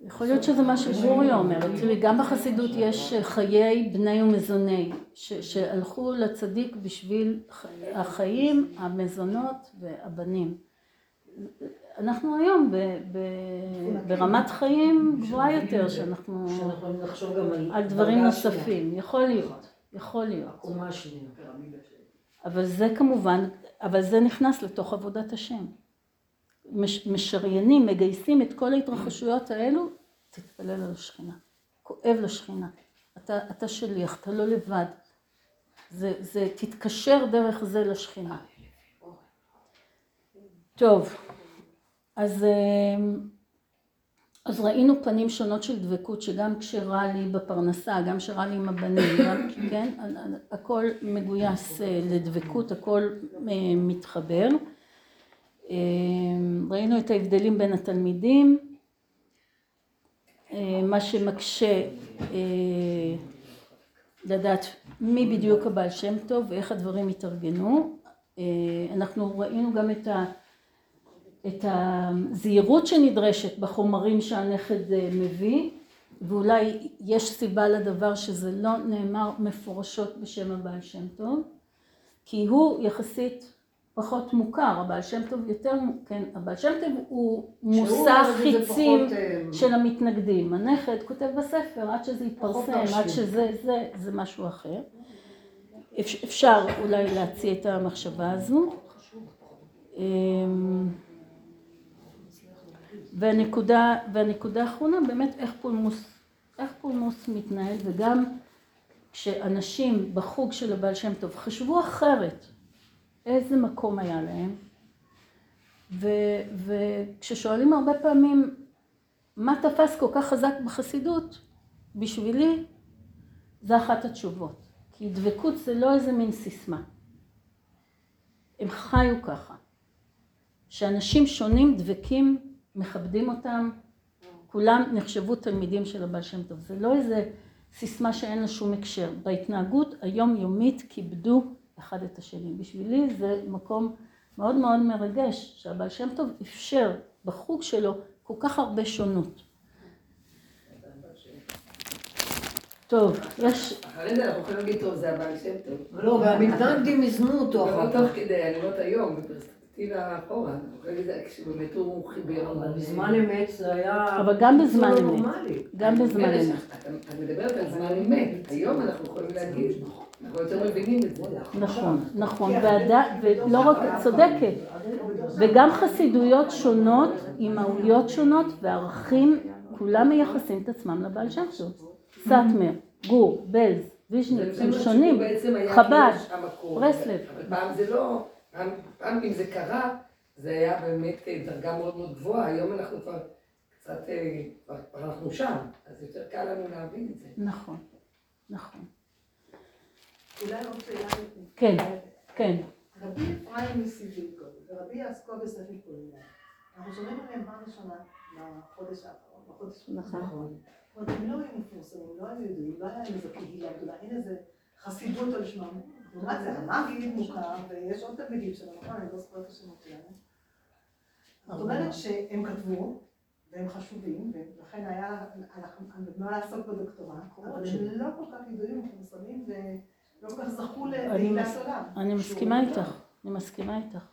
יכול להיות שזה מה שברוריה אומרת, תראי גם בחסידות יש חיי בני ומזוני שהלכו לצדיק בשביל החיים, המזונות והבנים. אנחנו היום ברמת חיים גבוהה יותר שאנחנו שאנחנו יכולים לחשוב גם על... על דברים שנייה. נוספים, יכול להיות, יכול להיות. הקומה השנייה. אבל זה כמובן, אבל זה נכנס לתוך עבודת השם. מש, משריינים, מגייסים את כל ההתרחשויות האלו, תתפלל על השכינה. כואב לשכינה. אתה, אתה שליח, אתה לא לבד. זה, זה, תתקשר דרך זה לשכינה. טוב, אז, אמ, אז ראינו פנים שונות של דבקות, שגם כשרע לי בפרנסה, גם כשרע לי עם הבנים, גם, כן, הכל מגויס אה, לדבקות, הכל אה, מתחבר. אה, ראינו את ההבדלים בין התלמידים, מה שמקשה לדעת מי בדיוק הבעל שם טוב ואיך הדברים התארגנו. אנחנו ראינו גם את, ה, את הזהירות שנדרשת בחומרים שהנכד אה, מביא, ואולי יש סיבה לדבר שזה לא נאמר מפורשות בשם הבעל שם טוב, כי הוא יחסית פחות מוכר, הבעל שם טוב יותר, כן, הבעל שם טוב הוא מושא חיצים פחות, אה, של המתנגדים. הנכד כותב בספר, עד שזה יתפרסם. עד שזה, זה, זה משהו אחר. אפ- אפשר אולי להציע את המחשבה הזו. והנקודה, והנקודה האחרונה באמת איך פולמוס, איך פולמוס מתנהל וגם כשאנשים בחוג של הבעל שם טוב חשבו אחרת איזה מקום היה להם ו, וכששואלים הרבה פעמים מה תפס כל כך חזק בחסידות? בשבילי זה אחת התשובות כי דבקות זה לא איזה מין סיסמה. הם חיו ככה. שאנשים שונים דבקים מכבדים אותם. כולם נחשבו תלמידים של הבעל שם טוב. זה לא איזה סיסמה שאין לה שום הקשר. בהתנהגות היומיומית כיבדו אחד את השני. בשבילי זה מקום מאוד מאוד מרגש שהבעל שם טוב אפשר בחוג שלו כל כך הרבה שונות. טוב, יש, אחרי זה אנחנו יכולים להגיד, טוב, זה הבעל שם טוב. לא, והמתנגדים איזנו אותו אבל אחר כך. תוך כדי, אני אומרת היום, בפרספקטיבה. חזרתי לאחורה, אחרי זה כשבאמת הוא חיבר. אבל בזמן אמת זה היה... אבל גם בזמן לא אמת. גם בזמן אני אמת. את- מדברת על זמן אמת, היום אנחנו יכולים להגיד, אנחנו יותר מבינים את זה. נכון, נכון, ולא רק, את צודקת, וגם חסידויות שונות, אימהויות שונות וערכים, כולם מייחסים את עצמם לבעל שם טוב. סאטמר, גור, בלז, ויז'ניץ, הם שונים, חב"ד, כאילו. ברסלב. אבל פעם זה לא, פעם, פעם אם זה קרה, זה היה באמת אה, דרגה מאוד מאוד גבוהה, היום אנחנו כבר קצת, אה, כבר כבר אנחנו שם, אז יותר קל לנו להבין את זה. נכון, נכון, אולי עוד שאלה. כן, כן, רבי אפרים מסיביקו ורבי יעסקו בספר פולינר. אנחנו שומעים עליהם פעם ראשונה בחודש האחרון, בחודש נכון. האחרון. זאת אומרת, הם לא היו מפורסמים, לא היו ידועים, לא היה להם איזו קהילה גדולה, אין איזה חסידות על שמם. לעומת זה, המגיד מוכר, ויש עוד תלמידים שלו, נכון? אני לא זוכרת את השמות שלהם. זאת אומרת שהם כתבו, והם חשובים, ולכן היה, מה לעסוק בדוקטורט, אבל הם לא כל כך ידועים ומפורסמים, ולא כל כך זכו לתהילת עולם. אני מסכימה איתך, אני מסכימה איתך.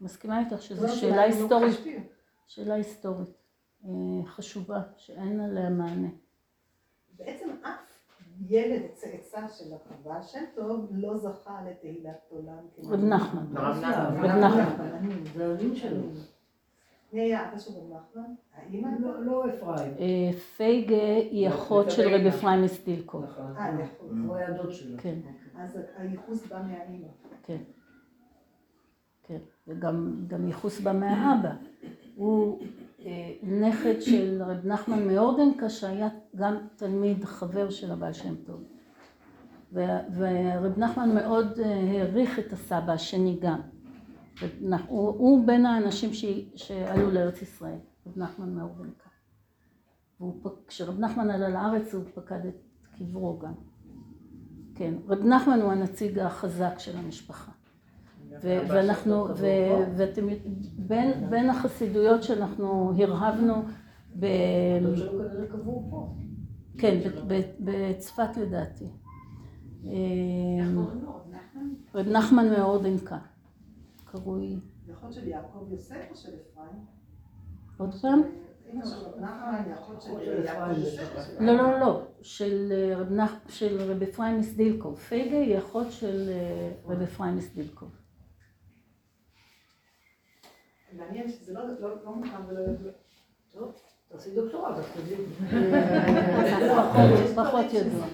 מסכימה איתך שזו לא, שאלה לא היסטורית. שאלה היסטורית חשובה, שאין עליה מענה. בעצם אף ילד צאצא של הבעל שם טוב לא זכה לתהילת עולם. רב נחמן. רב נחמן. זה הדין שלו. מי היה אבא של רב נחמן? האמא? לא- לא אפרים. אה, פייגה היא אחות של רב אפרים מסטילקו. נכון. אה, נכון. הוא היה דוד שלו. כן, אז הייחוס בא מהאמא. כן. כן, וגם גם ייחוס בה מהאבא. הוא אה, נכד של רב נחמן מאורדנקה שהיה גם תלמיד חבר של הבעל שם טוב. ורב נחמן מאוד אה, העריך את הסבא השני גם. הוא, הוא בין האנשים ש, שעלו לארץ ישראל, רב נחמן מאורדנקה. כשרב נחמן עלה לארץ הוא פקד את קברו גם. כן, רב נחמן הוא הנציג החזק של המשפחה. ואנחנו, ו- ואתם, בין, בין החסידויות שאנחנו הרהבנו ב... כן, בצפת לדעתי. אמ, רב נחמן מאורדנקה, קרוי, אחות של יעקב יוסף או של אפרים? עוד פעם? לא, לא, לא, של אה, רב, אפרים מסדילקוב. פייגה היא אחות של רב אפרים מסדילקוב. מעניין שזה לא לא- לא מוכר ולא ידוע. טוב, תעשי דוקטורט, את תדעי. פחות- ידוע.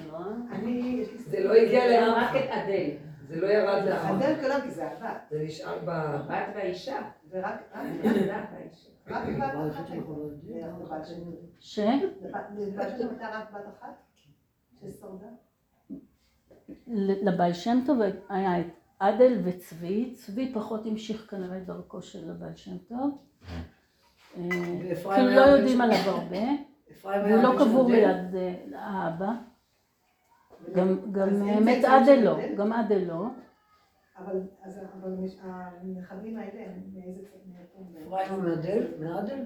אני... זה לא הגיע רק לאף, את אדל. זה לא ירד לאף, הדל כולם כי זה הבת. זה נשאר ב... הבת והאישה. ורק רק. רק בת אחת לא. ש? הייתה רק בת אחת? ששרדה? לבעל שם טוב היה את עדל וצבי, צבי פחות המשיך כנראה את דרכו של הבעל שם טוב. אה, היה לא יודעים עליו הרבה, והוא לא קבור? ליד אה, האבא. גם, עדל של לא? גם עדל לא. אבל אז אבל מש- הנכדים האלה הם מאיזה? אפרים הוא מהדל? מהדל?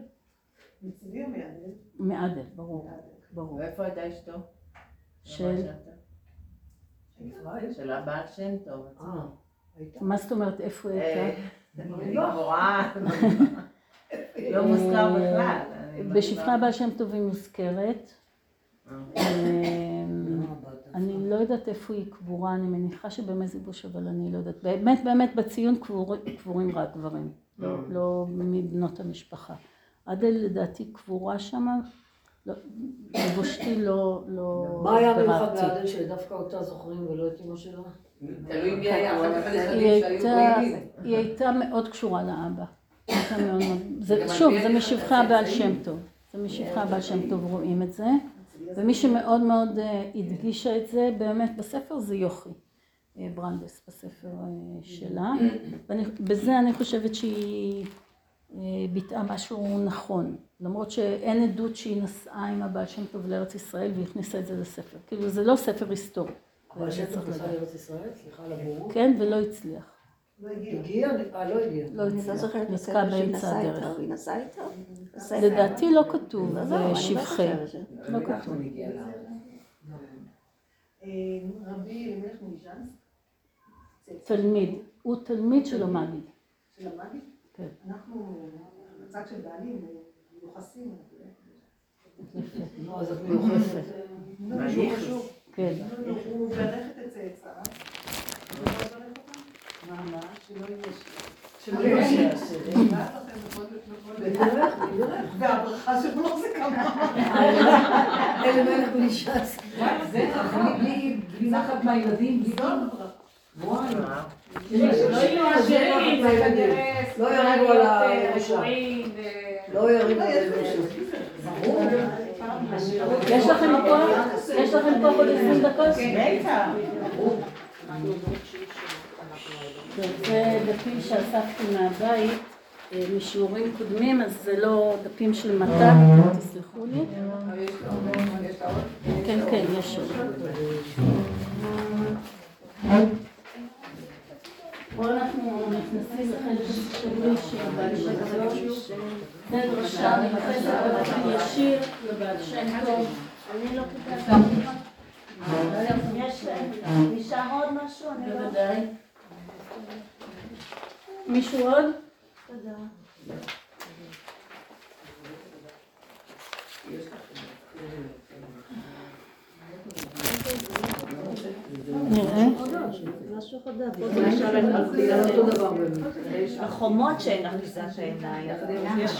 מצבי או מהדל? מעדל, ברור. ברור. ואיפה הייתה אשתו? של? של הבעל שם טוב. אה. מה זאת אומרת, איפה היא אה, הייתה? גבורה. לא מוזכר בכלל. דיברתי. הבעל שם טוב היא מוזכרת. אה. אה. אני לא יודעת איפה היא קבורה, אני מניחה שבמזיבוש, אבל אני לא יודעת. באמת, באמת, בציון קבור, קבורים רק גברים, לא, לא מבנות המשפחה. עדל לדעתי קבורה שמה, לא, לבושתי לא, לא מה היה מיוחד. לעדל שדווקא אותה זוכרים ולא את אמא שלה? תלוי מי היה אחר כך הנכדים שהיו פעילים. היא הייתה מאוד קשורה לאבא. שוב, זה משבחי הבעל שם טוב. זה משבחי הבעל שם טוב רואים את זה. ומי שמאוד מאוד אה, הדגישה את זה באמת בספר זה יוכי אה, ברנדס בספר אה, שלה. ובזה אני חושבת שהיא אה, ביטאה משהו נכון. למרות שאין עדות שהיא נסעה עם הבעל שם טוב לארץ ישראל והכניסה את זה לספר. כאילו זה לא ספר היסטורי. אבל זה השם צריך נכנסה לדעת. לארץ ישראל? סליחה על הבורות. כן, ולא הצליח. לא הגיע. הגיע? אה, לא הגיע. לא לא הצליח. נתקע באמצע הדרך. היא נסעה איתו? לדעתי לא כתוב לא, זהו, אני לא שבחי. זוכרת. לא כתוב. אה, רבי אלימלך מליז'נסק. תלמיד. הוא תלמיד של המגיד. של המאגי. כן. אנחנו, בצד של בעלים, מיוחסים. נו, אז את מיוחסת. שהוא חשוב. כן. הוא את לא? מה? שלא יהיה שלא יהיה והברכה שלו זה כמה. אלה מלך בלי ש"ס. זה, בלי בלי נחת מהילדים, בלי כלום. וואי. לא יריבו על ו- לא יריבו על הירושה. ברור. יש לכם פה? יש לכם פה עוד 20 דקות? בטח. טוב, זה דפים שאספתי מהבית אה, משיעורים קודמים, אז זה לא דפים של מת"ק, תסלחו לי. כן, כן, יש עוד. פה אנחנו נכנסים לחלק השני של בעל שם טוב. זה דרשה מיוחסת באופן ישיר לבעל שם טוב. אני לא כתבתי. נשאר עוד משהו? אני לא... בוודאי. מישהו עוד? תודה. נראה. משהו חדש. החומות שאין אחיזת העיניים.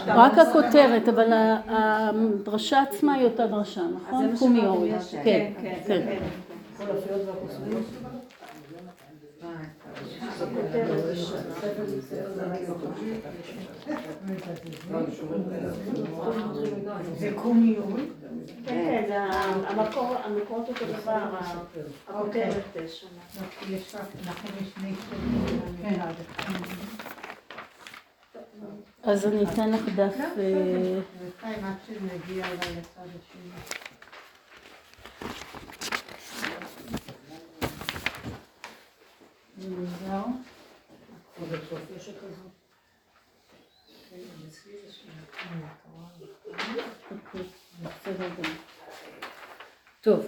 רק הכותרת, אבל הדרשה עצמה היא אותה דרשה, נכון? קומי אורי. כן, כן. זה קומי אורי? כן, המקור, המקורות אותו דבר, הכותרת שונה. אז אני אתן לך דף... לא, אה, בסדר. בינתיים עד שנגיע אולי לצד השני. זהו. אוקיי, בסדר טוב.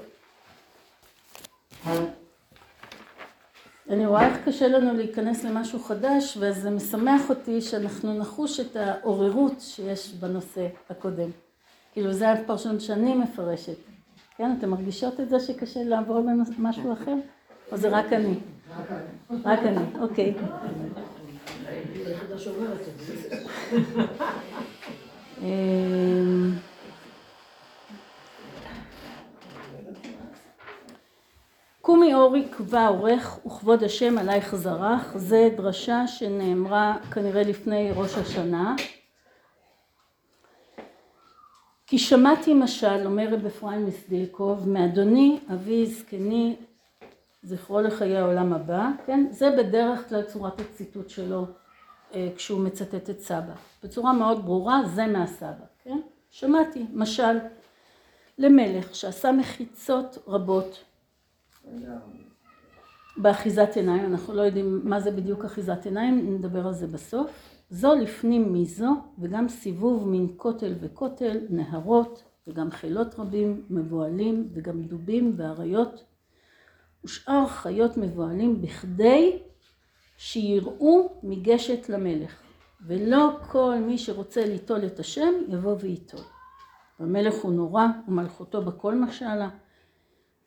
אני רואה איך קשה לנו להיכנס למשהו חדש, וזה משמח אותי שאנחנו נחוש את העוררות שיש בנושא הקודם. כאילו זה הפרשנות שאני מפרשת. כן, אתן מרגישות את זה שקשה לעבור למשהו אחר? או זה רק אני? רק אני, אוקיי. אמ, קומי אורי קבע עורך וכבוד השם עלייך זרח, זה דרשה שנאמרה כנראה לפני ראש השנה. כי שמעתי משל, אומר רב אפרים מסדילקוב, מאדוני אבי זקני זכרו לחיי העולם הבא, כן? זה בדרך כלל צורת הציטוט שלו אה, כשהוא מצטט את סבא. בצורה מאוד ברורה, זה מהסבא, כן? שמעתי, משל, למלך שעשה מחיצות רבות באחיזת עיניים, אנחנו לא יודעים מה זה בדיוק אחיזת עיניים, נדבר על זה בסוף. זו לפנים מזו, וגם סיבוב מן כותל וכותל, נהרות, וגם חילות רבים, מבוהלים, וגם דובים ואריות, ושאר חיות מבוהלים, בכדי שיראו מגשת למלך, ולא כל מי שרוצה ליטול את השם יבוא וייטול. המלך הוא נורא ומלכותו בכל משלה,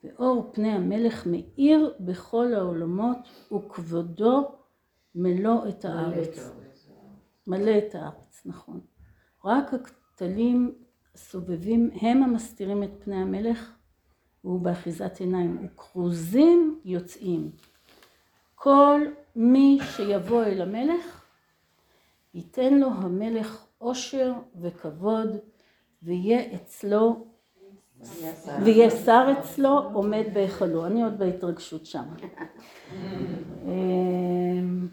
ואור פני המלך מאיר בכל העולמות וכבודו מלוא את הארץ. מלא את הארץ, נכון. רק הכתלים הסובבים הם המסתירים את פני המלך והוא באחיזת עיניים, וכרוזים יוצאים. כל מי שיבוא אל המלך, ייתן לו המלך עושר וכבוד, ויהיה אצלו, ויהיה שר אצלו עומד בהיכלו. אני עוד בהתרגשות שם. אמ,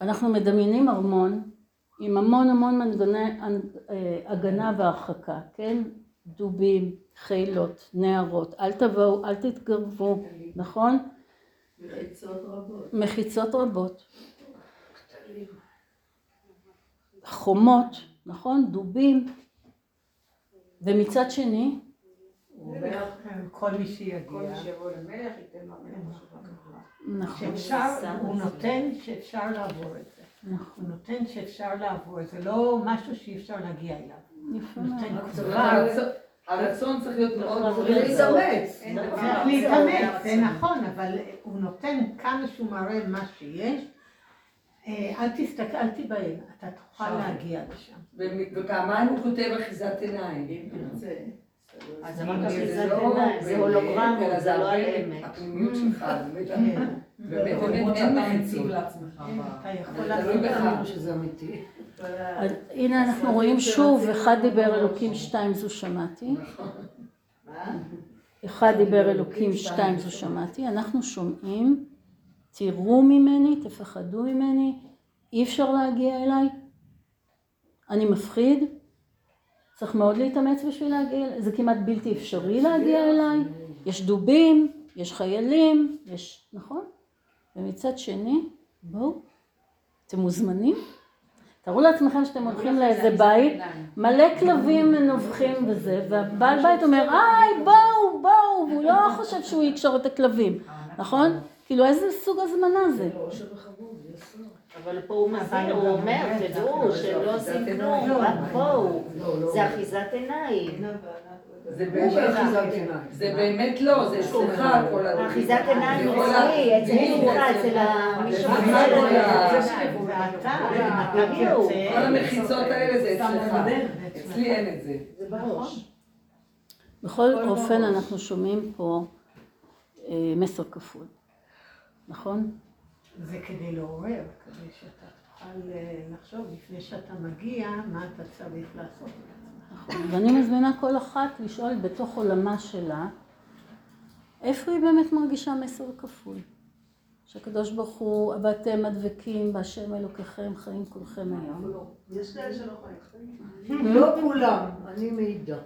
אנחנו מדמיינים ארמון עם המון המון מנגנוני אה, הגנה והרחקה, כן? דובים, חילות, נערות, אל תבואו, אל תתקרבו, נכון? מחיצות רבות. מחיצות רבות. חומות, נכון? דובים. ומצד שני, כל מי כל שיגיע. מי שיבוא למלך ייתן. נכון. שאפשר, הוא נותן שאפשר לעבור את זה. נכון. הוא נותן שאפשר לעבור, זה לא משהו שאי אפשר להגיע אליו. יפה מאוד. אומרת, כבר, הרצון- צריך להיות מאוד צריך להתאמץ. צריך להתאמץ, זה נכון, אבל הוא נותן כמה שהוא מראה מה שיש. אה, אל תסתכל, אל תיבהל, אתה תוכל להגיע לשם. ופעמיים הוא כותב אחיזת עיניים. אז זה רק זה אחיזת לא עיניים, זה אלא זה לא על הרבה אמת. הפנימיות שלך, באמת, כן. באמת, אין מחיצות. אתה יכול תלוי לעשות. שזה אמיתי. הנה אנחנו רואים שוב, אחד דיבר אלוקים, שתיים זו שמעתי. אחד דיבר אלוקים, שתיים זו שמעתי. אנחנו שומעים, תראו ממני, תפחדו ממני, אי אפשר להגיע אליי. אני מפחיד, צריך מאוד להתאמץ בשביל להגיע זה כמעט בלתי אפשרי להגיע אליי. יש דובים, יש חיילים, יש, נכון? ומצד שני, בואו, אתם מוזמנים. תארו לעצמכם שאתם הולכים לאיזה בית, מלא כלבים נובחים וזה, והבעל בית אומר, היי, בואו, בואו, והוא לא חושב שהוא יקשור את הכלבים, נכון? כאילו, איזה סוג הזמנה זה? אבל פה הוא מזהיר, הוא אומר, תדעו, שלא עושים כלום, רק בואו. זה אחיזת עיניים. זה באמת, זה באמת לא, זה אצלך כל הדברים. אחיזת עיניים אצלי, ה- זה- אצל ה- מי זה שמחזיר כל ה- המחיצות האלה זה אצלך. אצלך. אצלי אין את זה. זה בראש. בכל אופן אנחנו שומעים פה אה, מסר כפול, נכון? זה כדי לעורר, כדי שאתה תוכל אה, לחשוב לפני שאתה מגיע, מה אתה צריך לעשות. נכון. ואני מזמינה כל אחת לשאול בתוך עולמה שלה, איפה היא באמת מרגישה מסר כפול? שהקדוש ברוך הוא, ואתם הדבקים בהשם אלוקיכם חיים כולכם היום. יש כאלה שלא יכולים. לא כולם, אני מעידה.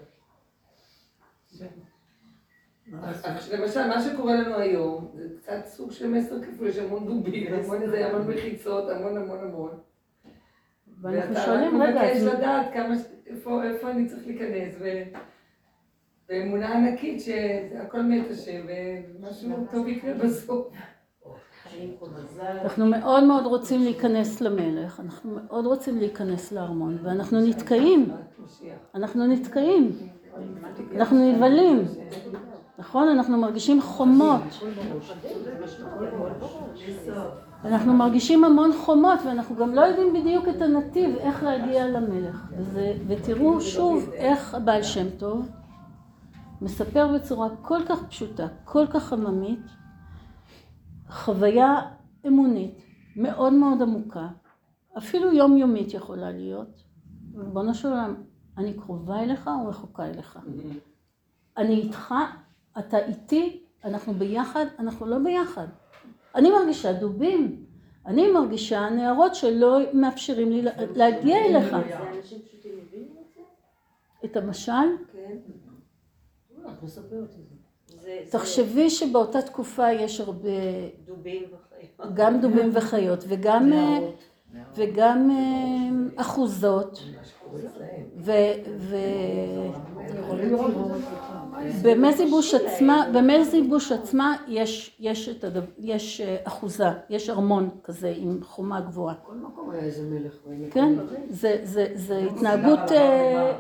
אז למשל, מה שקורה לנו היום, זה קצת סוג של מסר כפול, יש המון דובים, המון איזה, המון מחיצות, המון המון המון. ואנחנו ואתה שואלים, רק רגע, מבקש אז לדעת כמה, איפה, איפה אני צריך להיכנס, ו... ואמונה ענקית שהכל מת השם, ומשהו טוב יקרה בסוף. אנחנו מאוד מאוד רוצים להיכנס למלך, אנחנו מאוד רוצים להיכנס לארמון, ואנחנו נתקעים, אנחנו נתקעים, אנחנו נבהלים, נכון? אנחנו מרגישים חומות, אנחנו מרגישים המון חומות ואנחנו גם לא יודעים בדיוק את הנתיב איך להגיע למלך. וזה, ותראו שוב איך הבעל שם טוב מספר בצורה כל כך פשוטה, כל כך עממית, חוויה אמונית מאוד מאוד עמוקה, אפילו יומיומית יכולה להיות. ריבונו של עולם, אני קרובה אליך או רחוקה אליך? אני איתך, אתה איתי, אנחנו ביחד, אנחנו לא ביחד. אני מרגישה דובים, אני מרגישה נערות שלא מאפשרים לי להגיע אליך. את המשל, כן. זה. תחשבי שבאותה תקופה יש הרבה, דובים וחיות. גם דובים וחיות וגם, אה, וגם אה, אחוזות, ו- ו- במזיבוש עצמה, במזיבוש עצמה יש, יש, את הדבר, יש אה, אחוזה, יש ארמון כזה עם חומה גבוהה. כל מקום היה איזה מלך. כן, זה, זה, זה התנהגות אה,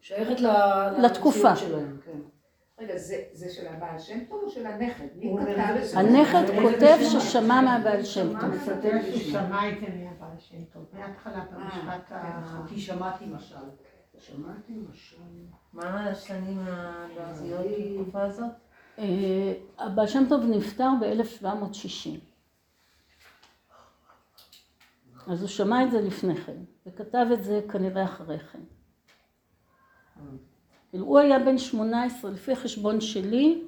שייכת לתקופה. שלהם, כן. רגע, זה- זה של הבעל שם טוב או של הנכד? מי הוא כתב? הנכד כותב ששמע מהבעל שם טוב. מספר שהוא שמע את זה מהבעל שם טוב, מההתחלה במשפט ה... כי שמעתי משל. שמעתי משל. מה השנים הלועזיות בתקופה הזאת? אה, הבעל שם טוב נפטר ב-1760. אז הוא שמע את זה לפני כן, וכתב את זה כנראה אחרי כן. כאילו הוא היה בן 18, לפי החשבון שלי,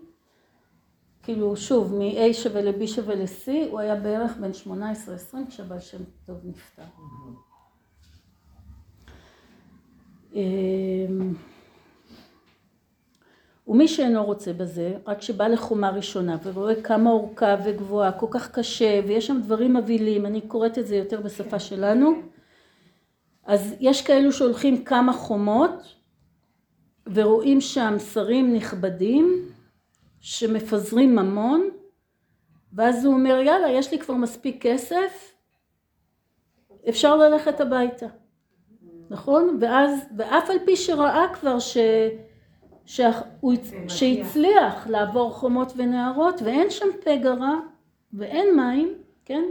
כאילו שוב, מ-A שווה ל-B שווה ל-C, הוא היה בערך בן 18-20 כשהבעל שם טוב נפטר. אמ, ומי שאינו רוצה בזה, רק שבא לחומה ראשונה ורואה כמה אורכה וגבוהה, כל כך קשה, ויש שם דברים מבהילים, אני קוראת את זה יותר בשפה שלנו, אז יש כאלו שהולכים כמה חומות, ורואים שם שרים נכבדים, שמפזרים ממון, ואז הוא אומר, יאללה, יש לי כבר מספיק כסף, אפשר ללכת הביתה. נכון? ואז, ואף על פי שראה כבר ש... שהוא, שהצליח לעבור חומות ונהרות ואין שם פגרה ואין מים, כן?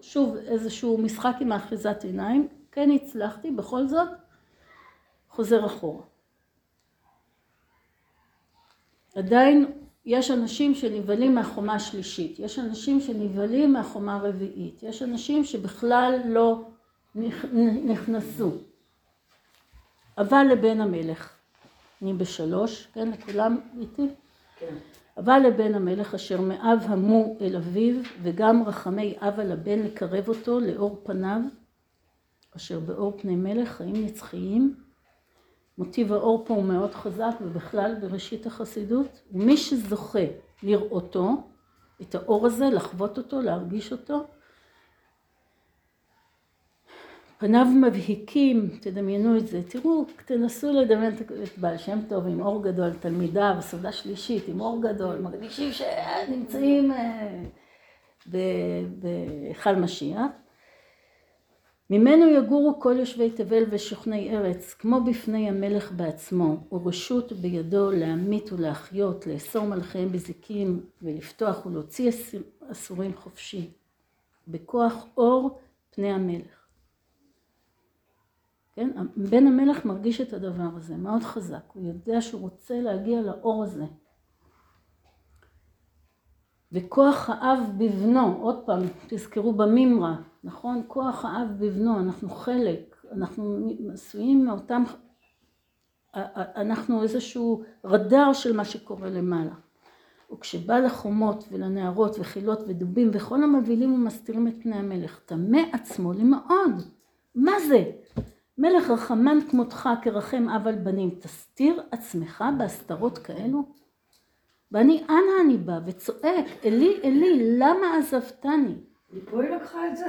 שוב איזשהו משחק עם האחיזת עיניים, כן הצלחתי, בכל זאת חוזר אחורה. עדיין יש אנשים שנבהלים מהחומה השלישית, יש אנשים שנבהלים מהחומה הרביעית, יש אנשים שבכלל לא נכנסו. אבל לבן המלך, אני בשלוש, כן, לכולם איתי? כן. אבל לבן המלך אשר מאב המו אל אביו וגם רחמי אב על הבן לקרב אותו לאור פניו אשר באור פני מלך חיים נצחיים מוטיב האור פה הוא מאוד חזק ובכלל בראשית החסידות ומי שזוכה לראותו את האור הזה לחוות אותו להרגיש אותו פניו מבהיקים, תדמיינו את זה, תראו, תנסו לדמיין את בעל שם טוב עם אור גדול, תלמידה בסעודה שלישית עם אור גדול, מרגישים שנמצאים אה, בהיכל משיח. ממנו יגורו כל יושבי תבל ושוכני ארץ, כמו בפני המלך בעצמו, ורשות בידו להמית ולהחיות, לאסור מלכיהם בזיקים, ולפתוח ולהוציא אסורים חופשי, בכוח אור פני המלך. כן? בן המלך מרגיש את הדבר הזה מאוד חזק, הוא יודע שהוא רוצה להגיע לאור הזה. וכוח האב בבנו, עוד פעם, תזכרו במימרה, נכון? כוח האב בבנו, אנחנו חלק, אנחנו עשויים מאותם, אנחנו איזשהו רדאר של מה שקורה למעלה. וכשבא לחומות ולנערות וחילות ודובים וכל המבהילים ומסתירים את פני המלך, טמא עצמו למאוד. מה זה? מלך רחמן כמותך כרחם אב על בנים, תסתיר עצמך בהסתרות כאלו? ואני, אנה אני בא וצועק, אלי, אלי, למה עזבתני? מפה היא לקחה את זה?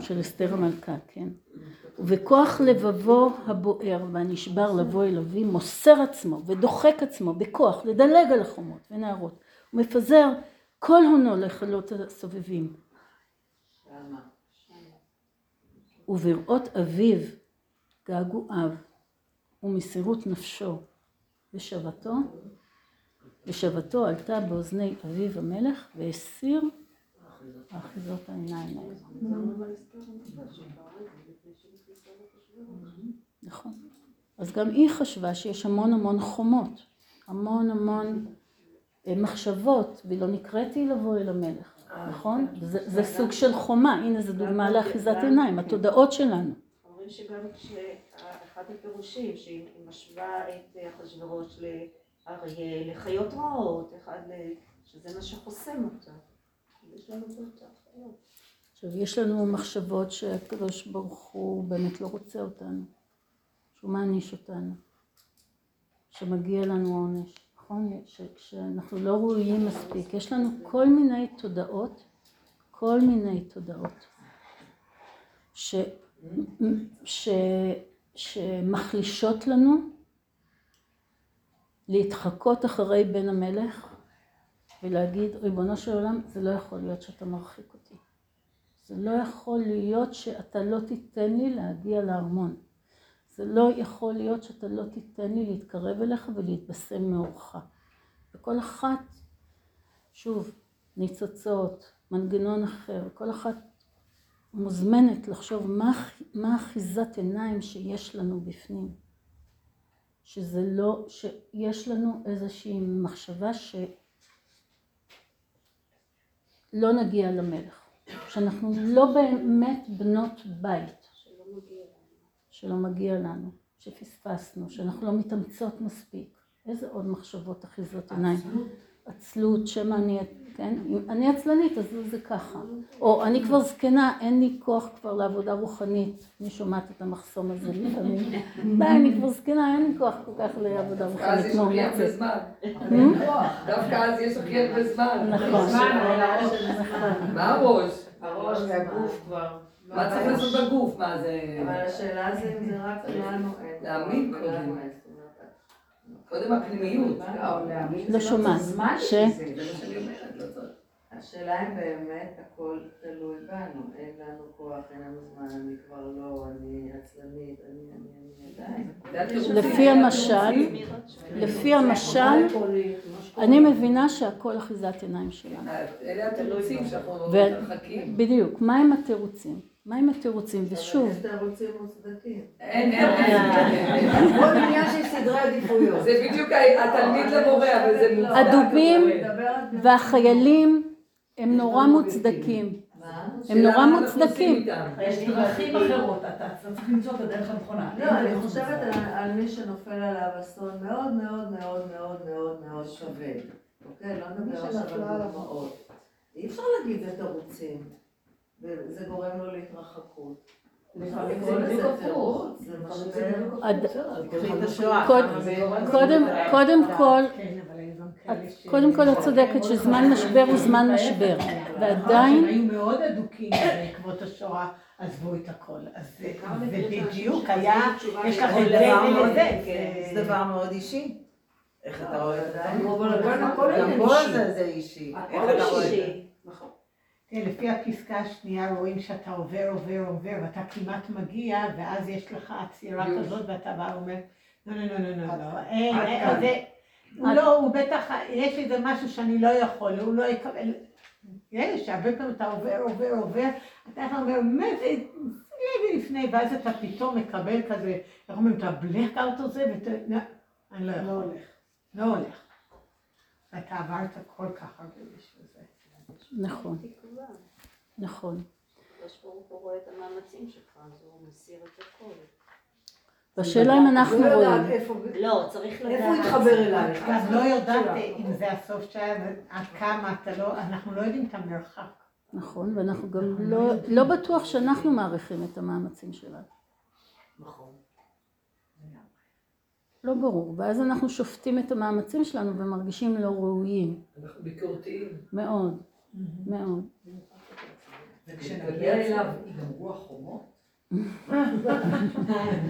של אסתר המלכה, כן. ובכוח לבבו הבוער והנשבר לבוא אל אבי, מוסר עצמו ודוחק עצמו בכוח לדלג על החומות ונערות. הוא מפזר כל הונו לחלות הסובבים. ובראות אביו געגועיו ומסירות נפשו ושבתו, ושבתו עלתה באוזני אביו המלך והסיר אחיזות העיניים. נכון. אז גם היא חשבה שיש המון המון חומות, המון המון מחשבות, ולא נקראתי לבוא אל המלך, אה, נכון? כן. זה סוג של חומה, הנה זו דוגמה לאחיזת עיניים, התודעות שלנו. אומרים שגם כשאחד הפירושים, שהיא משווה את אחשוורוש לאריה, לחיות רעות, שזה מה שחוסם אותה. עכשיו, יש לנו מחשבות שהקדוש ברוך הוא באמת לא רוצה אותנו, שהוא מעניש אותנו, שמגיע לנו עונש. נכון? שאנחנו לא ראויים מספיק. יש לנו כל מיני תודעות, כל מיני תודעות, ש, ש, שמחלישות לנו להתחקות אחרי בן המלך ולהגיד, ריבונו של עולם, זה לא יכול להיות שאתה מרחיק אותי. זה לא יכול להיות שאתה לא תיתן לי להגיע לארמון. זה לא יכול להיות שאתה לא תיתן לי להתקרב אליך ולהתבשם מאורך. וכל אחת, שוב, ניצוצות, מנגנון אחר, כל אחת מוזמנת לחשוב מה, מה אחיזת עיניים שיש לנו בפנים. שזה לא, שיש לנו איזושהי מחשבה שלא נגיע למלך, שאנחנו לא באמת בנות בית. שלא מגיע לנו, שפספסנו, שאנחנו לא מתאמצות מספיק. איזה עוד מחשבות אחיזות עיניים? עצלות, שמא אני, כן? אני עצלנית אז זה ככה. או אני כבר זקנה, אין לי כוח כבר לעבודה רוחנית. אני שומעת את המחסום הזה לפעמים. די, אני כבר זקנה, אין לי כוח כל כך לעבודה רוחנית. אז יש לך הרבה זמן. דווקא אז יש לך הרבה זמן. נכון. מה הראש? הראש והגוף כבר. מה צריך לעשות בגוף? מה זה... אבל השאלה זה אם זה רק לנו... להאמין קודם. קודם הפנימיות. לא שומעת. ש? זה מה שאני אומרת, לא. השאלה אם באמת הכל תלוי בנו, אין לנו כוח, אין לנו זמן, אני כבר לא, אני עצלנית, אני, אני, אני עדיין. לפי המשל, לפי המשל, אני מבינה שהכל אחיזת עיניים שלנו. אלה התירוצים שאנחנו מחכים. בדיוק, מה עם התירוצים? מה עם התירוצים? ושוב, יש תירוצים מוצדקים. אין, אין, אין. הכל עניין של סדרי עדיפויות. זה בדיוק התלמיד למורה, אבל זה מוצדק. הדובים והחיילים הם נורא מוצדקים. הם נורא מוצדקים. יש דרכים אחרות, אתה צריך למצוא את הדרך הנכונה. לא, אני חושבת על, מי שנופל עליו אסון מאוד מאוד מאוד מאוד מאוד מאוד כבד. אוקיי? לא נדבר עכשיו על דוגמאות. אי אפשר להגיד זה תירוצים. וזה גורם לו להתרחקות. קודם, כל, כן, ש... קודם כל את צודקת שזמן משבר הוא זמן משבר, ועדיין, היו מאוד אדוקים בעקבות השואה, עזבו את הכל. אז זה בדיוק היה, יש לך את זה ולזה. כן, זה דבר מאוד אישי. איך אתה רואה את זה? גם פה. זה אישי. איך הכל אתה רואה את זה? אישי. תראה, לפי הפסקה השנייה רואים שאתה עובר, עובר, עובר, ואתה כמעט מגיע, ואז יש לך עצירה כזאת, ואתה בא ואומר, לא, לא, לא, לא, לא, לא, אין. זה, לא, הוא בטח, יש איזה משהו שאני לא יכול, הוא לא יקבל, יש, הרבה פעמים אתה עובר, עובר, עובר, אתה אומר, מה זה, לי לפני, ואז אתה פתאום מקבל כזה, איך אומרים, את הבלקאוט הזה, ואתה, לא, אני לא יכול, לא הולך. ואתה עברת כל כך הרבה בשביל. נכון. נכון. אז. והשאלה אם אנחנו לא יודעת רואים. איפה לא, צריך לדעת. איפה הוא התחבר אלייך? גם לא יודעת אם זה הסוף שהיה, עד כמה אתה לא, אנחנו לא יודעים את המרחק. נכון, ואנחנו גם לא, לא בטוח שאנחנו מעריכים את המאמצים שלנו. נכון. לא ברור, ואז אנחנו שופטים את המאמצים שלנו ומרגישים לא ראויים, אנחנו ביקורתיים. מאוד, מאוד. וכשנגיע אליו ייגמרו החומות.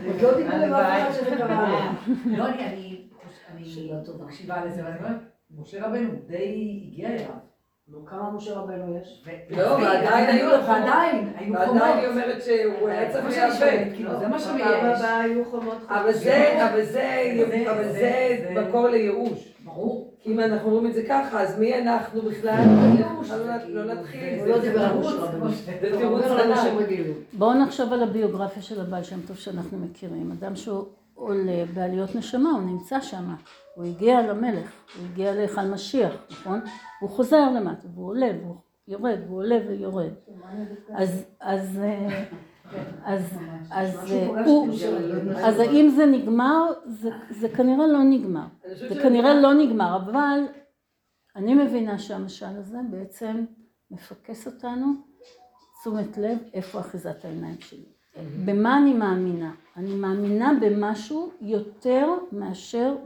עוד לא דיברו עם אף אחד שזה קרה. לא, אני, אני, אני מקשיבה לזה, ואני אומרת, משה רבנו די הגיע אליו. נו, כמה משה רבנו יש? לא, ועדיין היו לו חומות. ועדיין, היו חומות. ועדיין היא אומרת שהוא היה צריך זה מה שאני להיאבק. כאילו, זה מה שמייאש. הבאה היו חומות אבל זה, אבל זה, אבל זה- מקור לייאוש. ברור. כי אם אנחנו אומרים את זה ככה, אז מי אנחנו בכלל? לא- לא נתחיל. הוא זה לא דיבר על. משה רבנו. זה תירוץ. בואו נחשוב על הביוגרפיה של הבעל שם טוב שאנחנו מכירים. אדם שהוא עולה בעליות נשמה, הוא נמצא שם. הוא הגיע למלך, הוא הגיע להיכל משיח, נכון? הוא חוזר למטה, והוא עולה, והוא יורד, והוא עולה ויורד. אז, אז, אה, אז, אה, הוא, אז האם זה נגמר? זה, כנראה לא נגמר. זה כנראה לא נגמר, אבל אני מבינה שהמשל הזה בעצם מפקס אותנו תשומת לב איפה אחיזת העיניים שלי. במה אני מאמינה? אני מאמינה במשהו יותר מאשר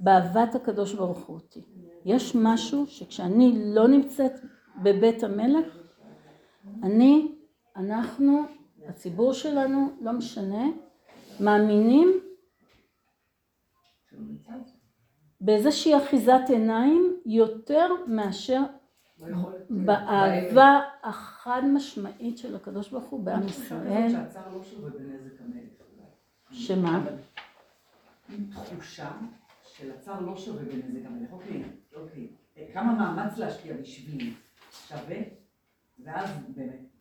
באהבת הקדוש ברוך הוא אותי. יש משהו שכשאני לא נמצאת בבית המלך, אני, אנחנו, הציבור שלנו, לא משנה, מאמינים באיזושהי אחיזת עיניים יותר מאשר באהבה החד משמעית של הקדוש ברוך הוא בעם ישראל, לא. שמה? תחושה של הצער לא שווה בנזק המלך. אוקיי, אוקיי. כמה מאמץ להשקיע בשבילי שווה, ואז באמת.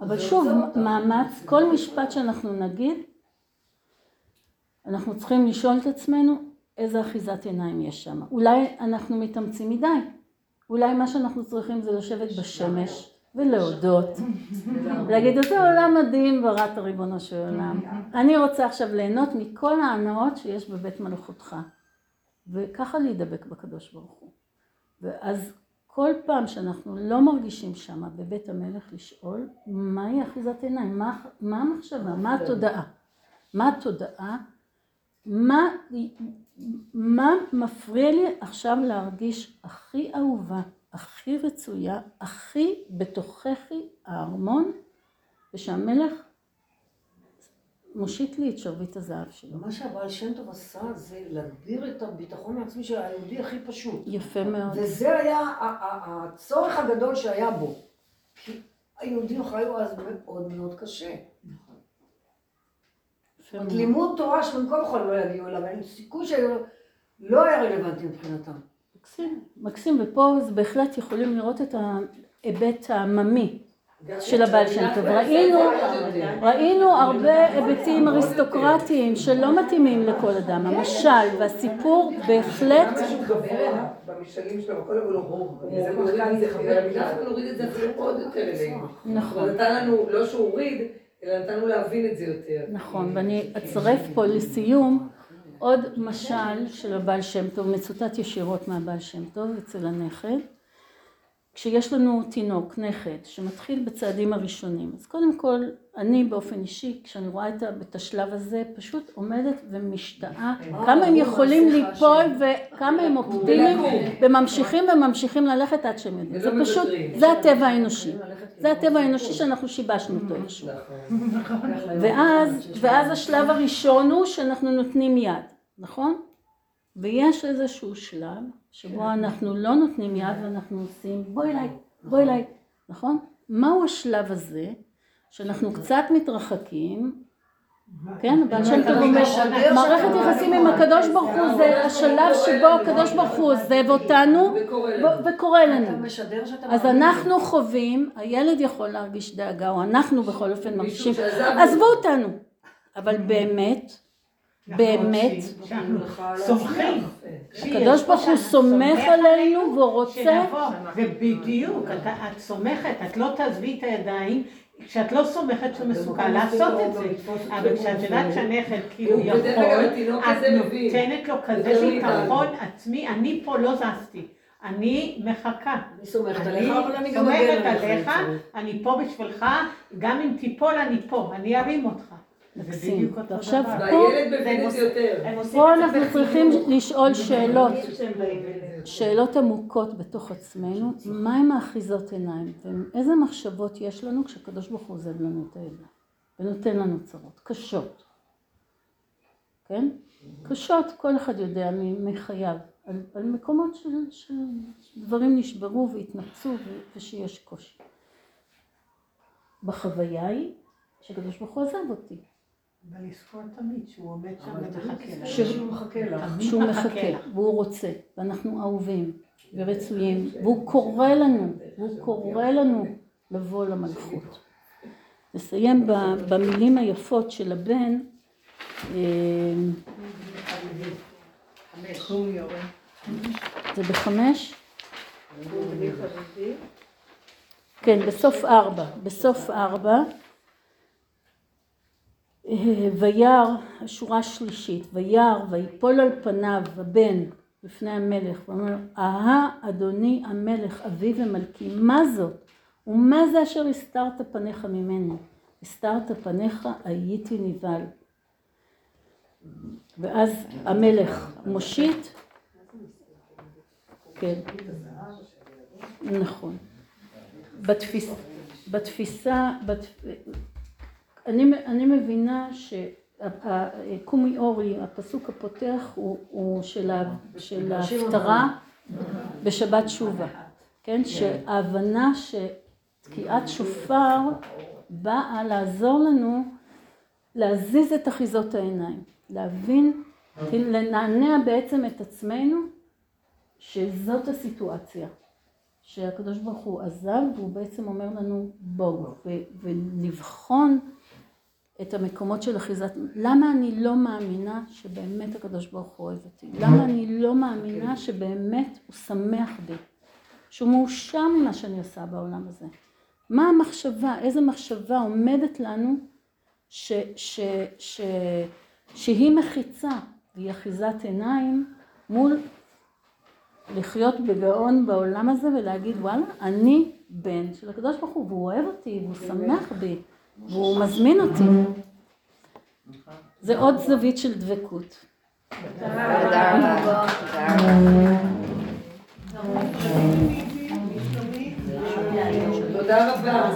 אבל שוב. מאמץ, כל משפט שאנחנו נגיד, אנחנו צריכים לשאול את עצמנו איזה אחיזת עיניים יש שם. אולי אנחנו מתאמצים מדי, אולי מה שאנחנו צריכים זה לשבת בשמש ולהודות, להגיד איזה עולם מדהים בראת הריבונו של עולם. אני רוצה עכשיו ליהנות מכל ההנאות שיש בבית מלאכותך, וככה להידבק בקדוש ברוך הוא. ואז כל פעם שאנחנו לא מרגישים שמה בבית המלך לשאול מהי אחיזת עיניים, מה, מה המחשבה, מה התודעה, מה התודעה, מה, מה מפריע לי עכשיו להרגיש הכי אהובה, הכי רצויה, הכי בתוככי הארמון, ושהמלך מושיט לי את שרביט הזהב שלו. מה שהבעל שם טוב עשה זה להגביר את הביטחון העצמי של היהודי הכי פשוט. יפה מאוד. וזה היה הצורך הגדול שהיה בו. כי היהודים חיו אז מאוד מאוד קשה. מאוד. לימוד תורה כה וכה לא יגיעו אליו, אין סיכוי שהיו לא היה רלוונטי מבחינתם. מקסים, מקסים, ופה בהחלט יכולים לראות את ההיבט העממי של הבעל שם טוב. ראינו, ראינו הרבה היבטים אריסטוקרטיים שלא מתאימים לכל אדם. המשל והסיפור בהחלט. נכון. נתן לנו, לא שהוא הוריד, אלא להבין את זה יותר. נכון, ואני אצרף פה לסיום עוד משל של הבעל שם טוב, מצוטט ישירות מהבעל שם טוב אצל הנכד. כשיש לנו תינוק, נכד, שמתחיל בצעדים הראשונים, אז קודם כל, אני באופן אישי, כשאני רואה את, את השלב הזה, פשוט עומדת ומשתאה כמה הם יכולים ליפול וכמה הם אופטימיים וממשיכים וממשיכים ללכת עד שהם יודעים. זה פשוט, זה הטבע האנושי. זה הטבע האנושי שאנחנו שיבשנו אותו איכשהו. ואז, ואז השלב הראשון הוא שאנחנו נותנים יד, נכון? ויש איזשהו שלב שבו אנחנו לא נותנים יד ואנחנו עושים בואי אליי, בואי אליי, נכון? מהו השלב הזה שאנחנו קצת מתרחקים, כן? הבעל שם טוב אומר, מערכת יחסים עם הקדוש ברוך הוא זה השלב שבו הקדוש ברוך הוא עוזב אותנו וקורא לנו. אז. אנחנו חווים, הילד יכול להרגיש דאגה, או אנחנו בכל אופן מרגישים, עזבו אותנו. אבל באמת, באמת, שאנחנו סומכים. הקדוש ברוך הוא סומך עלינו והוא רוצה, ובדיוק, את סומכת, את לא תעזבי את הידיים, כשאת לא סומכת שמסוכן לעשות את זה, אבל כשאת יודעת שהנכד כאילו יכול, התינוק את. נותנת לו כזה ביטחון. עצמי, אני פה לא זזתי, אני מחכה. אני סומכת עליך, אבל אני גם סומכת עליך. אני פה בשבילך, גם אם תיפול אני פה, אני ארים אותך. מקסים. זה יותר. פה אנחנו צריכים לשאול שאלות, שאלות עמוקות בתוך עצמנו, מהם האחיזות עיניים, ואיזה מחשבות יש לנו כשהקדוש ברוך הוא עוזב לנו את הידיים, ונותן לנו צרות, קשות, כן? קשות, כל אחד יודע מחייו, על, על מקומות של, של דברים נשברו והתנפצו ושיש קושי. בחוויה היא שהקדוש ברוך הוא עזב אותי, אבל לזכור תמיד שהוא עומד שם ומחכה לך. שהוא מחכה לך. שהוא מחכה. והוא רוצה, ואנחנו אהובים ורצויים, והוא קורא לנו, והוא קורא לנו לבוא למלכות. נסיים ב- במילים היפות של הבן, אה, זה בחמש? כן, בסוף ארבע, בסוף ארבע, וירא, השורה השלישית, וירא ויפול על פניו הבן לפני המלך, ואומר, אהה אדוני המלך אבי ומלכי, מה זאת? ומה זה אשר הסתרת פניך ממני? הסתרת פניך הייתי נבהל. ואז המלך מושיט, כן, נכון. בתפיס, בתפיסה, בת, אני, אני מבינה שקומי אורי, הפסוק הפותח הוא, הוא של, ה, של ההפטרה בשבת שובה, כן? שההבנה שתקיעת שופר באה לעזור לנו להזיז את אחיזות העיניים, להבין, לנענע בעצם את עצמנו שזאת הסיטואציה, שהקדוש ברוך הוא עזב והוא בעצם אומר לנו בואו ולבחון את המקומות של אחיזת, למה אני לא מאמינה שבאמת הקדוש ברוך הוא אוהב אותי? למה אני לא מאמינה שבאמת הוא שמח בי? שהוא מאושר ממה שאני עושה בעולם הזה? מה המחשבה, איזה מחשבה עומדת לנו ש, ש, ש, שהיא מחיצה והיא אחיזת עיניים מול לחיות בגאון בעולם הזה ולהגיד וואלה אני בן של הקדוש ברוך הוא והוא אוהב אותי והוא שמח בי והוא מזמין אותי. זה עוד זווית של דבקות. תודה רבה.